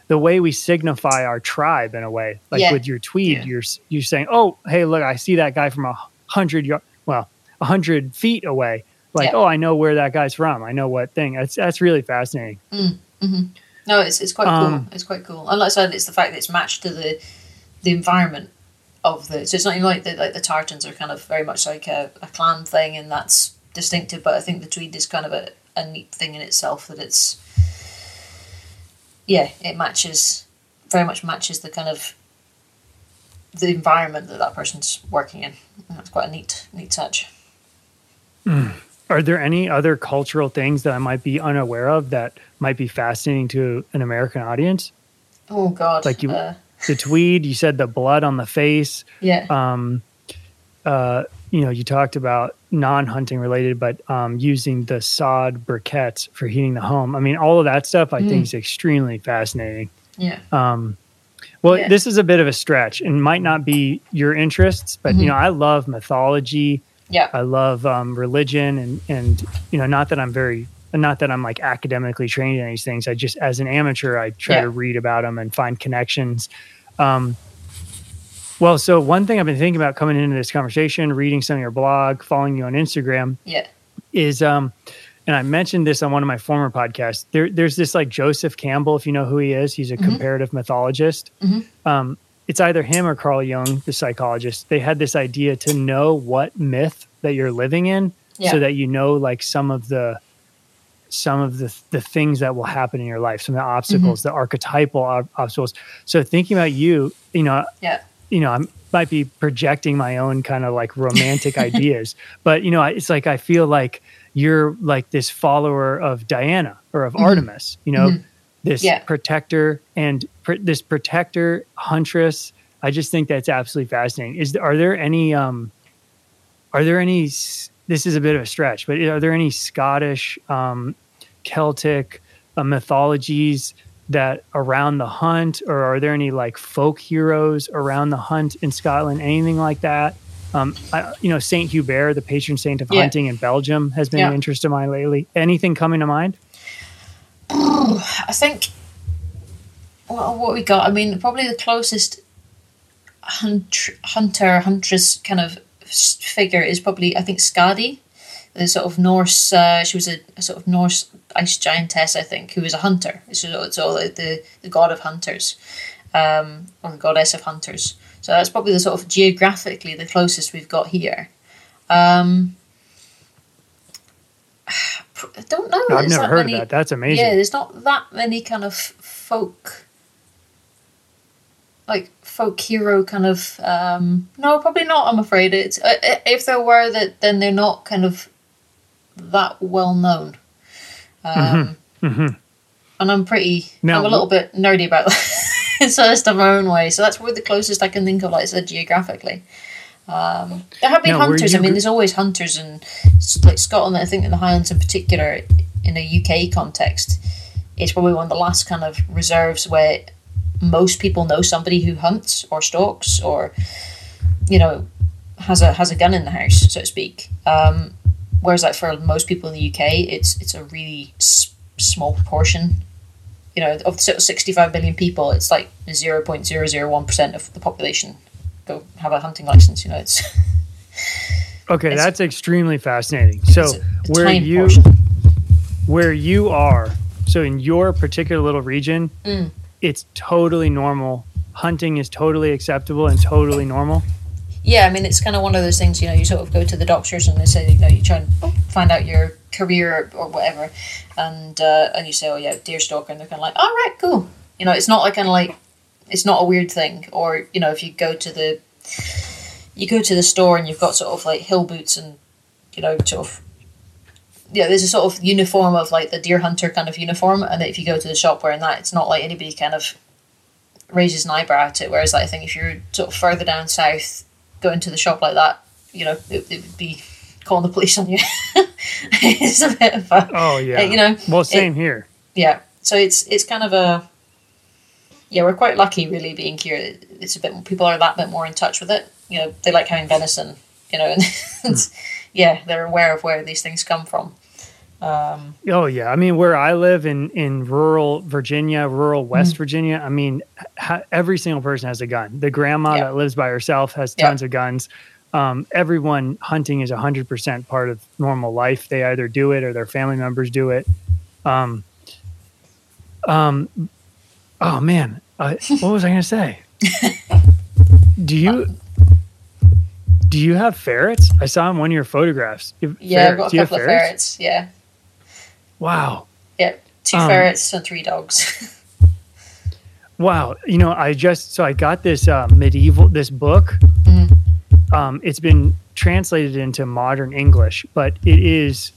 Speaker 1: the way we signify our tribe in a way. Like
Speaker 2: Yeah.
Speaker 1: with your tweed,
Speaker 2: Yeah.
Speaker 1: you're you're saying, "Oh, hey, look, I see that guy from a hundred yard, well, a hundred feet away." Like, oh, I know where that guy's from. I know what thing. That's that's really fascinating. Mm, mm-hmm.
Speaker 2: No, it's it's quite
Speaker 1: Um,
Speaker 2: cool. It's quite cool. And like I said, it's the fact that it's matched to the the environment of the. So it's not even like the like the tartans are kind of very much like a, a clan thing, and that's distinctive. But I think the tweed is kind of a, a neat thing in itself that it's. Yeah, it matches very much matches the kind of the environment that that person's working in. And that's quite a neat neat touch.
Speaker 1: Are there any other cultural things that I might be unaware of that might be fascinating to an American audience?
Speaker 2: Oh God!
Speaker 1: Like you-
Speaker 2: uh,
Speaker 1: The tweed, you said the blood on the face.
Speaker 2: yeah,
Speaker 1: Um, uh, you know, you talked about non-hunting related, but um, using the sod briquettes for heating the home. I mean, all of that stuff I think is extremely fascinating.
Speaker 2: yeah,
Speaker 1: Um, well,
Speaker 2: Yeah.
Speaker 1: this is a bit of a stretch and might not be your interests, but you know, I love mythology.
Speaker 2: yeah.
Speaker 1: I love um, religion, and and you know, not that I'm very, not that I'm like academically trained in these things. I just, as an amateur, I try
Speaker 2: Yeah.
Speaker 1: to read about them and find connections. Um, well, so one thing I've been thinking about coming into this conversation, reading some of your blog, following you on Instagram,
Speaker 2: yeah.
Speaker 1: is um, and I mentioned this on one of my former podcasts. There, there's this like Joseph Campbell, if you know who he is. He's a comparative mythologist. Um, it's either him or Carl Jung, the psychologist. They had this idea to know what myth that you're living in,
Speaker 2: Yeah.
Speaker 1: so that you know like some of the some of the the things that will happen in your life, some of the obstacles, mm-hmm. the archetypal ob- obstacles. So thinking about you, you know,
Speaker 2: Yeah.
Speaker 1: you know, I might be projecting my own kind of like romantic (laughs) ideas, but you know, I- it's like I feel like you're like this follower of Diana or of mm-hmm. Artemis, you know, mm-hmm. this
Speaker 2: Yeah.
Speaker 1: protector and pr- this protector huntress. I just think that's absolutely fascinating. Is are there any um are there any s- this is a bit of a stretch, but are there any Scottish um Celtic uh, mythologies that around the hunt, or are there any like folk heroes around the hunt in Scotland? Anything like that? Um, I, you know, Saint Hubert, the patron saint of
Speaker 2: Yeah.
Speaker 1: hunting in Belgium, has been an interest of mine lately. Anything coming to mind?
Speaker 2: I think what what we got. I mean, probably the closest hunt, hunter huntress kind of figure is probably I think Skadi, the sort of Norse. Uh, she was a, a sort of Norse ice giantess, I think, who was a hunter. So it's all the, the the god of hunters, um, or the goddess of hunters. So that's probably the sort of geographically the closest we've got here. Um, I don't know.
Speaker 1: I've never heard
Speaker 2: many-
Speaker 1: of that. That's amazing.
Speaker 2: yeah, there's not that many kind of folk, like folk hero kind of. Um, no, probably not. I'm afraid it's uh, uh, if there were that, then they're not kind of that well known. Um, And I'm pretty.
Speaker 1: Now,
Speaker 2: I'm a little bit nerdy about that. so that's the my own way. So that's probably the closest I can think of, like I said, geographically. Um, there have been
Speaker 1: Now,
Speaker 2: hunters. I mean, there's always hunters in s- like Scotland. I think in the Highlands in particular, in a UK context, it's probably one of the last kind of reserves where most people know somebody who hunts or stalks or you know has a has a gun in the house, so to speak. Um, whereas like for most people in the UK, it's it's a really s- small proportion. You know, of the 65 million people, it's like 0.001% of the population go have a hunting license. You know, it's (laughs)
Speaker 1: Okay,
Speaker 2: It's-
Speaker 1: that's extremely fascinating. So
Speaker 2: It's a- a
Speaker 1: where you
Speaker 2: portion.
Speaker 1: where you are, so in your particular little region,
Speaker 2: Mm.
Speaker 1: It's totally normal. Hunting is totally acceptable and totally normal.
Speaker 2: Yeah, I mean, it's kind of one of those things, you know, you sort of go to the doctors and they say, you know, you try and find out your career or whatever, and uh, and you say, oh, yeah, deer stalker, and they're kind of like, all right, cool. You know, it's not like kind of like, it's not a weird thing. Or, you know, if you go to the, you go to the store and you've got sort of like hill boots and, you know, sort of, yeah, there's a sort of uniform of like the deer hunter kind of uniform, and if you go to the shop wearing that, it's not like anybody kind of raises an eyebrow at it. Whereas like, I think if you're sort of further down south, going to the shop like that, you know, it, it would be calling the police on you. (laughs) it's a bit of a,
Speaker 1: Oh yeah.
Speaker 2: you know,
Speaker 1: Well, same here.
Speaker 2: yeah. so it's it's kind of a yeah, we're quite lucky really being here. It's a bit people are that bit more in touch with it. You know, they like having venison. You know, (laughs) and hmm. yeah, they're aware of where these things come from. Um,
Speaker 1: Oh yeah, I mean where I live in in rural Virginia, rural West Virginia. I mean, ha- every single person has a gun. The grandma
Speaker 2: Yeah.
Speaker 1: that lives by herself has
Speaker 2: Yeah.
Speaker 1: tons of guns. Um, everyone hunting is hundred percent part of normal life. They either do it or their family members do it. Um, um, oh man, uh, what was I going to say? (laughs) do you do you have ferrets? I saw in one of your photographs. You
Speaker 2: yeah, I've got a couple of ferrets. Yeah,
Speaker 1: Wow.
Speaker 2: Yep. two
Speaker 1: Um,
Speaker 2: ferrets and three dogs. (laughs)
Speaker 1: Wow, you know, I just so I got this uh, medieval this book.
Speaker 2: Mm-hmm.
Speaker 1: Um, it's been translated into modern English, but it is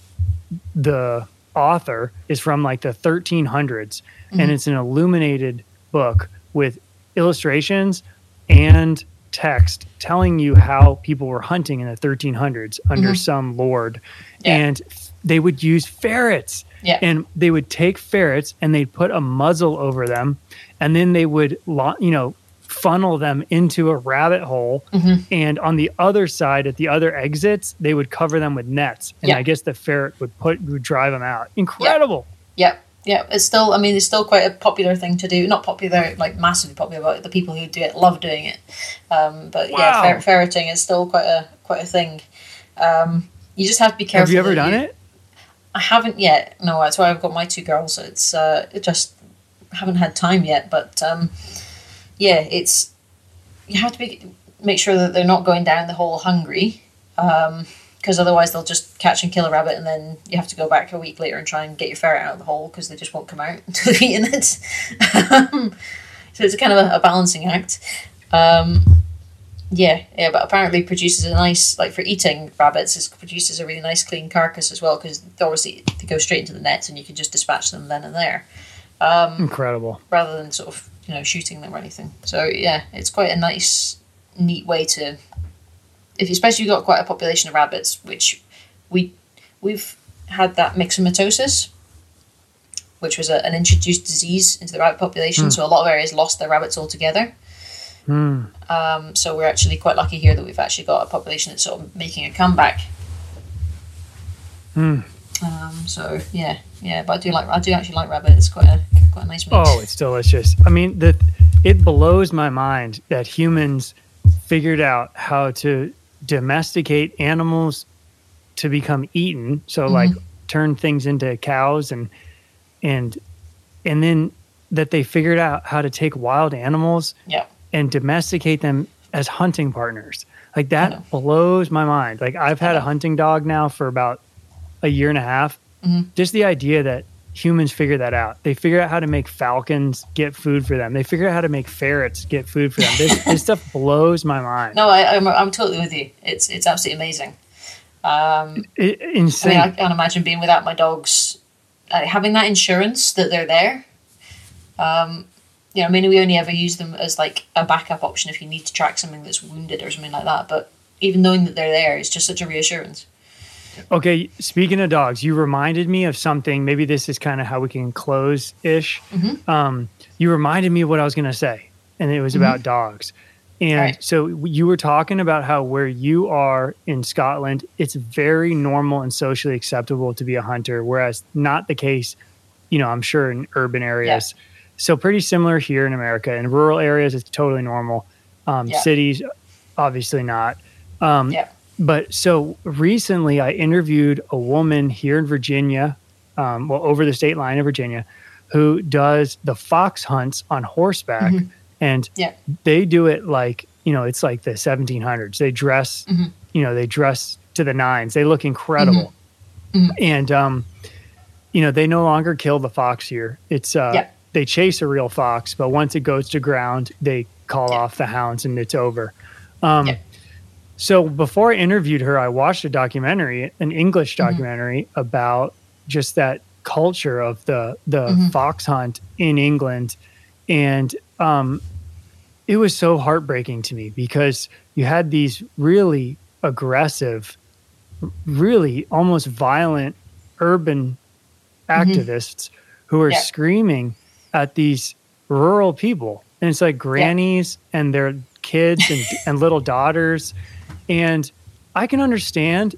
Speaker 1: the author is from like the 1300s,
Speaker 2: Mm-hmm.
Speaker 1: and it's an illuminated book with illustrations and text telling you how people were hunting in the 1300s under
Speaker 2: Mhm.
Speaker 1: some lord,
Speaker 2: Yeah.
Speaker 1: and they would use ferrets
Speaker 2: yeah,
Speaker 1: and they would take ferrets and they'd put a muzzle over them and then they would you know funnel them into a rabbit hole
Speaker 2: Mhm.
Speaker 1: and on the other side at the other exits they would cover them with nets and
Speaker 2: Yeah.
Speaker 1: i guess the ferret would put would drive them out incredible
Speaker 2: yeah, yeah. It's still, I mean, it's still quite a popular thing to do. Not popular, like massively popular, but the people who do it love doing it. Um, but yeah, fer- ferreting is still quite a quite a thing. Um, you just have to be careful.
Speaker 1: have you ever done
Speaker 2: you-
Speaker 1: it
Speaker 2: I haven't yet. No, that's why I've got my two girls. It's uh, it just haven't had time yet. But um, yeah, it's you have to be make sure that they're not going down the hole hungry, because otherwise they'll just catch and kill a rabbit, and then you have to go back a week later and try and get your ferret out of the hole because they just won't come out (laughs) until you've eaten it. (laughs) so it's kind of a, a balancing act. Um, yeah, yeah, but apparently produces a nice like for eating rabbits. It produces a really nice clean carcass as well because obviously they go straight into the nets and you can just dispatch them then and there, um,
Speaker 1: incredible
Speaker 2: rather than sort of you know shooting them or anything. So yeah, it's quite a nice, neat way to, if especially you've got quite a population of rabbits, which we we've had that myxomatosis, which was a, an introduced disease into the rabbit population. Hmm. So a lot of areas lost their rabbits altogether.
Speaker 1: Hmm.
Speaker 2: Um, so we're actually quite lucky here that we've actually got a population that's sort of making a comeback.
Speaker 1: Hmm.
Speaker 2: Um, so yeah, yeah, but I do like I do actually like rabbit. It's quite a quite a nice meat.
Speaker 1: Oh, it's delicious. I mean, the it blows my mind that humans figured out how to domesticate animals to become eaten. So like turn things into cows and and and then that they figured out how to take wild animals
Speaker 2: yeah,
Speaker 1: and domesticate them as hunting partners. Like that blows my mind. Like I've had a hunting dog now for about a year and a half.
Speaker 2: Mhm.
Speaker 1: Just the idea that humans figure that out. They figure out how to make falcons get food for them. They figure out how to make ferrets get food for them. This, this stuff blows my mind.
Speaker 2: no, I, I'm I'm totally with you. It's it's absolutely amazing. Um,
Speaker 1: It-
Speaker 2: I
Speaker 1: insane.
Speaker 2: mean, I can't imagine being without my dogs. Uh, having that insurance that they're there. Um, you know, I mean, we only ever use them as like a backup option if you need to track something that's wounded or something like that. But even knowing that they're there is just such a reassurance.
Speaker 1: Okay, speaking of dogs, you reminded me of something. Maybe this is kind of how we can close ish.
Speaker 2: Mm-hmm.
Speaker 1: Um, you reminded me of what I was going to say, and it was about dogs. And
Speaker 2: Right.
Speaker 1: so you were talking about how where you are in Scotland, it's very normal and socially acceptable to be a hunter, whereas not the case, you know, I'm sure in urban areas. So pretty similar here in America. In rural areas, it's totally normal. Um,
Speaker 2: Yeah.
Speaker 1: Cities, obviously not. Um,
Speaker 2: Yeah.
Speaker 1: but so recently, I interviewed a woman here in Virginia, um, well, over the state line of Virginia, who does the fox hunts on horseback, and
Speaker 2: Yeah.
Speaker 1: they do it like you know, it's like the 1700s. They dress,
Speaker 2: Mhm.
Speaker 1: you know, they dress to the nines. They look incredible,
Speaker 2: Mhm.
Speaker 1: and um, you know, they no longer kill the fox here. It's uh,
Speaker 2: Yeah.
Speaker 1: They chase a real fox, but once it goes to ground, they call
Speaker 2: Yeah.
Speaker 1: off the hounds and it's over. Um,
Speaker 2: Yeah.
Speaker 1: So before I interviewed her, I watched a documentary, an English
Speaker 2: Mm-hmm.
Speaker 1: documentary about just that culture of the the
Speaker 2: Mhm.
Speaker 1: fox hunt in England, and um, it was so heartbreaking to me because you had these really aggressive, really almost violent urban
Speaker 2: Mm-hmm.
Speaker 1: activists who are
Speaker 2: Yeah.
Speaker 1: screaming at these rural people. And it's like grannies and their kids and, (laughs) and little daughters. And I can understand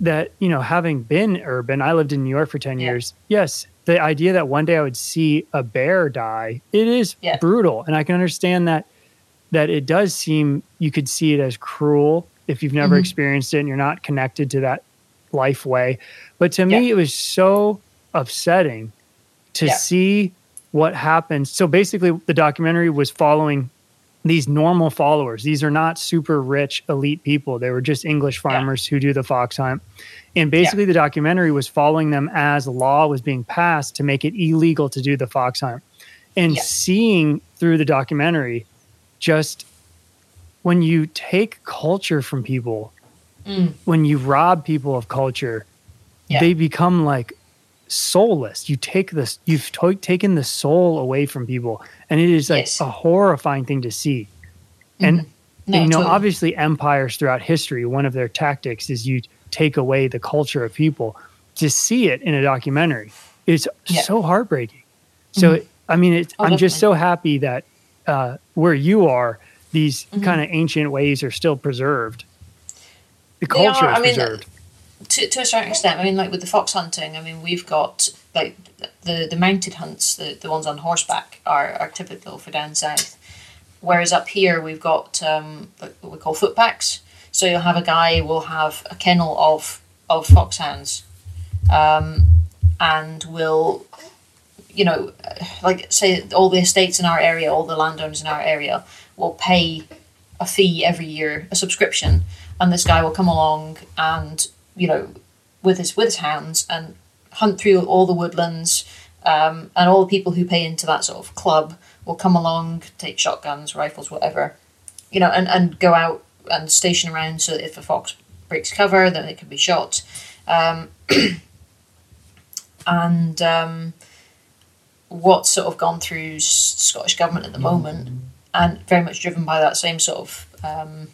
Speaker 1: that, you know, having been urban, I lived in New York for 10
Speaker 2: Yeah.
Speaker 1: years. Yes, the idea that one day I would see a bear die, it is
Speaker 2: Yeah.
Speaker 1: brutal. And I can understand that that it does seem you could see it as cruel if you've never
Speaker 2: Mhm.
Speaker 1: experienced it and you're not connected to that life way. But to me,
Speaker 2: Yeah.
Speaker 1: it was so upsetting to
Speaker 2: Yeah.
Speaker 1: see what happens. So basically, the documentary was following these normal followers. These are not super rich elite people. They were just English farmers who do the fox hunt. And basically, the documentary was following them as law was being passed to make it illegal to do the fox hunt. And
Speaker 2: Yeah.
Speaker 1: seeing through the documentary, just when you take culture from people,
Speaker 2: Mm.
Speaker 1: when you rob people of culture,
Speaker 2: Yeah.
Speaker 1: they become like soulless. You take this, you've to- taken the soul away from people, and it is like
Speaker 2: Yes.
Speaker 1: a horrifying thing to see. And
Speaker 2: No,
Speaker 1: you know,
Speaker 2: totally.
Speaker 1: obviously, empires throughout history, one of their tactics is you take away the culture of people. To see it in a documentary, it's
Speaker 2: Yeah.
Speaker 1: so heartbreaking. So, I mean, it,
Speaker 2: Oh,
Speaker 1: I'm just so happy that uh, where you are, these
Speaker 2: Mm-hmm.
Speaker 1: kind of ancient ways are still preserved. The culture
Speaker 2: are,
Speaker 1: is
Speaker 2: I mean,
Speaker 1: preserved.
Speaker 2: To, to a certain extent. I mean, like with the fox hunting, I mean, we've got like the the mounted hunts, the, the ones on horseback are, are typical for down south. Whereas up here, we've got um, what we call footpacks. So you'll have a guy will have a kennel of of foxhounds, um, and will, you know, like say all the estates in our area, all the landowners in our area will pay a fee every year, a subscription, and this guy will come along and you know, with his with his hounds and hunt through all the woodlands, um, and all the people who pay into that sort of club will come along, take shotguns, rifles, whatever, you know, and, and go out and station around so that if a fox breaks cover, then it can be shot. Um, (clears throat) and um, what's sort of gone through Scottish government at the moment, and very much driven by that same sort of um,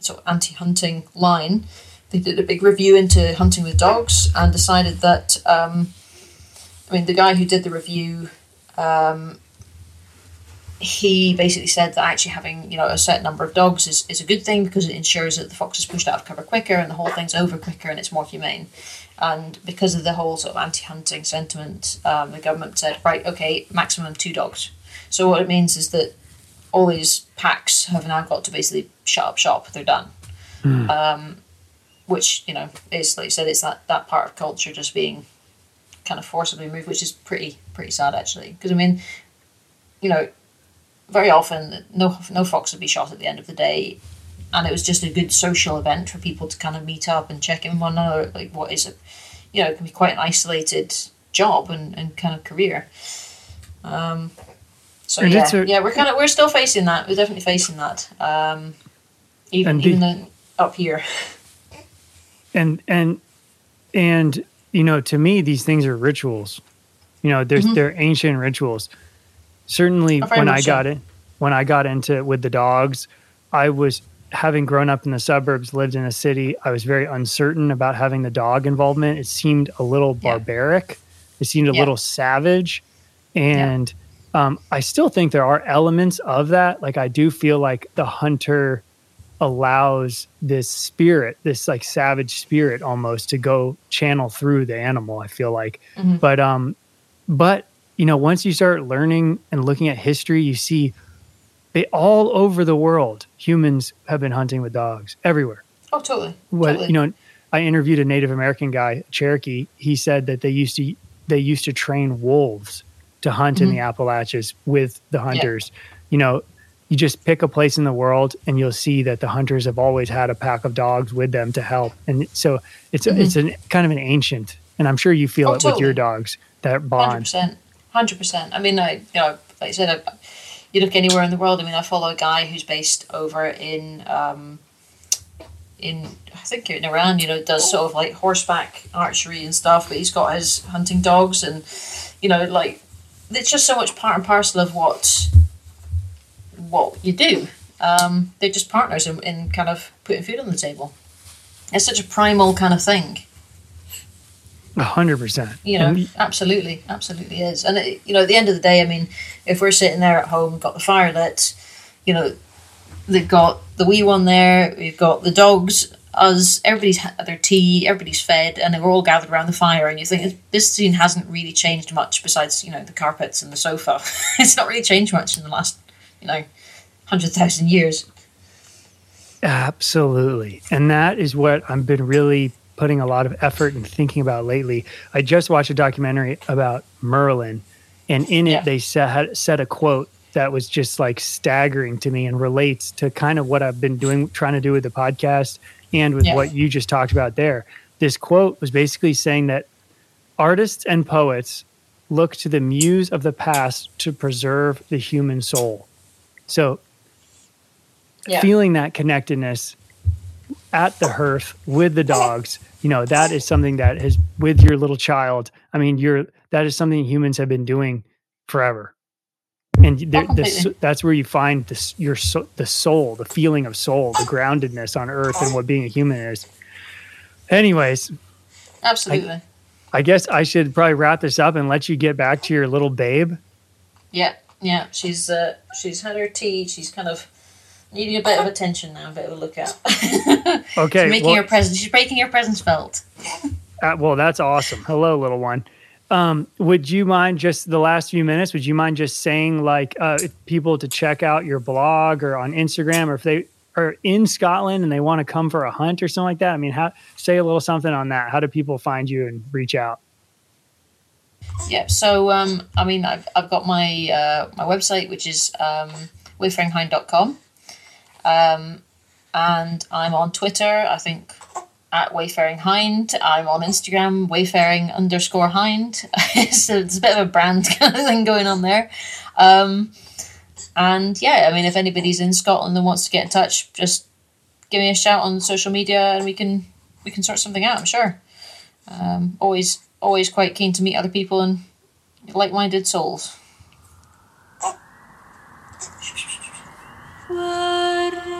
Speaker 2: sort of anti-hunting line. They did a big review into hunting with dogs and decided that. Um, I mean, the guy who did the review, um, he basically said that actually having you know a certain number of dogs is, is a good thing because it ensures that the fox is pushed out of cover quicker and the whole thing's over quicker and it's more humane. And because of the whole sort of anti-hunting sentiment, um, the government said, right, okay, maximum two dogs. So what it means is that all these packs have now got to basically shut up shop. They're done. Um, which you know is like you said, it's that that part of culture just being kind of forcibly removed, which is pretty pretty sad actually. Because I mean, you know, very often no no fox would be shot at the end of the day, and it was just a good social event for people to kind of meet up and check in one another. Like what is a, you know, it can be quite an isolated job and, and kind of career. Um, so
Speaker 1: And
Speaker 2: yeah, yeah, we're kind of we're still facing that. We're definitely facing that. Um, even even though up here. (laughs)
Speaker 1: and and and you know to me these things are rituals you know there's they're ancient rituals certainly
Speaker 2: Mm-hmm.
Speaker 1: When
Speaker 2: much
Speaker 1: i
Speaker 2: so.
Speaker 1: got it when i got into with the dogs i was having grown up in the suburbs lived in a city i was very uncertain about having the dog involvement it seemed a little
Speaker 2: Yeah.
Speaker 1: barbaric it seemed a
Speaker 2: Yeah.
Speaker 1: little savage and um, i still think there are elements of that like i do feel like the hunter allows this spirit, this like savage spirit almost to go channel through the animal, I feel like.
Speaker 2: Mhm.
Speaker 1: But um but you know, once you start learning and looking at history, you see they all over the world, humans have been hunting with dogs everywhere.
Speaker 2: Oh, totally.
Speaker 1: What
Speaker 2: totally.
Speaker 1: you know, I interviewed a Native American guy, Cherokee. He said that they used to they used to train wolves to hunt in the Appalachians with the hunters. You know, you just pick a place in the world and you'll see that the hunters have always had a pack of dogs with them to help. And so it's it's an kind of an ancient, and I'm sure you feel
Speaker 2: Oh,
Speaker 1: it with your dogs that bond
Speaker 2: 100% hundred percent. I mean, I you know, like I said, I, you look anywhere in the world. I mean, I follow a guy who's based over in um, in I think in Iran. You know, does sort of like horseback archery and stuff. But he's got his hunting dogs, and you know, like it's just so much part and parcel of what what you do. Um, they're just partners in, in kind of putting food on the table. It's such a primal kind of thing.
Speaker 1: A hundred percent.
Speaker 2: you know
Speaker 1: And-
Speaker 2: absolutely absolutely is and it, you know at the end of the day i mean if we're sitting there at home got the fire lit you know they've got the wee one there we've got the dogs us everybody's had their tea everybody's fed and we're all gathered around the fire and you think this scene hasn't really changed much besides you know the carpets and the sofa (laughs) it's not really changed much in the last you know 100000 years
Speaker 1: Absolutely. And that is what I've been really putting a lot of effort and thinking about lately. I just watched a documentary about Merlin, and in it,
Speaker 2: Yeah.
Speaker 1: they said, said a quote that was just like staggering to me and relates to kind of what I've been doing, trying to do with the podcast and with
Speaker 2: Yeah.
Speaker 1: what you just talked about there. This quote was basically saying that artists and poets look to the muse of the past to preserve the human soul. So
Speaker 2: yeah.
Speaker 1: feeling that connectedness at the hearth with the dogs you know that is something that has with your little child i mean you're that is something humans have been doing forever. And there, the,
Speaker 2: completely.
Speaker 1: that's where you find this your so, the soul the feeling of soul the groundedness on earth and what being a human is. Anyways
Speaker 2: absolutely.
Speaker 1: I guess i should probably wrap this up and let you get back to your little babe.
Speaker 2: Yeah, yeah. She's uh, she's had her tea. She's kind of needing a bit of attention now, a bit of a look at. (laughs)
Speaker 1: okay
Speaker 2: she's making
Speaker 1: well-
Speaker 2: her presence. She's making her presence felt.
Speaker 1: Uh, well, that's awesome. Hello, little one. Um, would you mind just the last few minutes? Would you mind just saying like uh, people to check out your blog or on Instagram, or if they are in Scotland and they want to come for a hunt or something like that? I mean, how say a little something on that? How do people find you and reach out?
Speaker 2: Yeah. So um, I mean, I've I've got my uh, my website, which is um, wayfaringhind.com. Um, and I'm on Twitter. I think at Wayfaring Hind. I'm on Instagram, Wayfaring underscore Hind. (laughs) so it's a bit of a brand (laughs) kind of thing going on there. Um, and yeah, I mean, if anybody's in Scotland and wants to get in touch, just give me a shout on social media, and we can we can sort something out. I'm sure. Um, always always quite keen to meet other people and like-minded souls.
Speaker 3: Where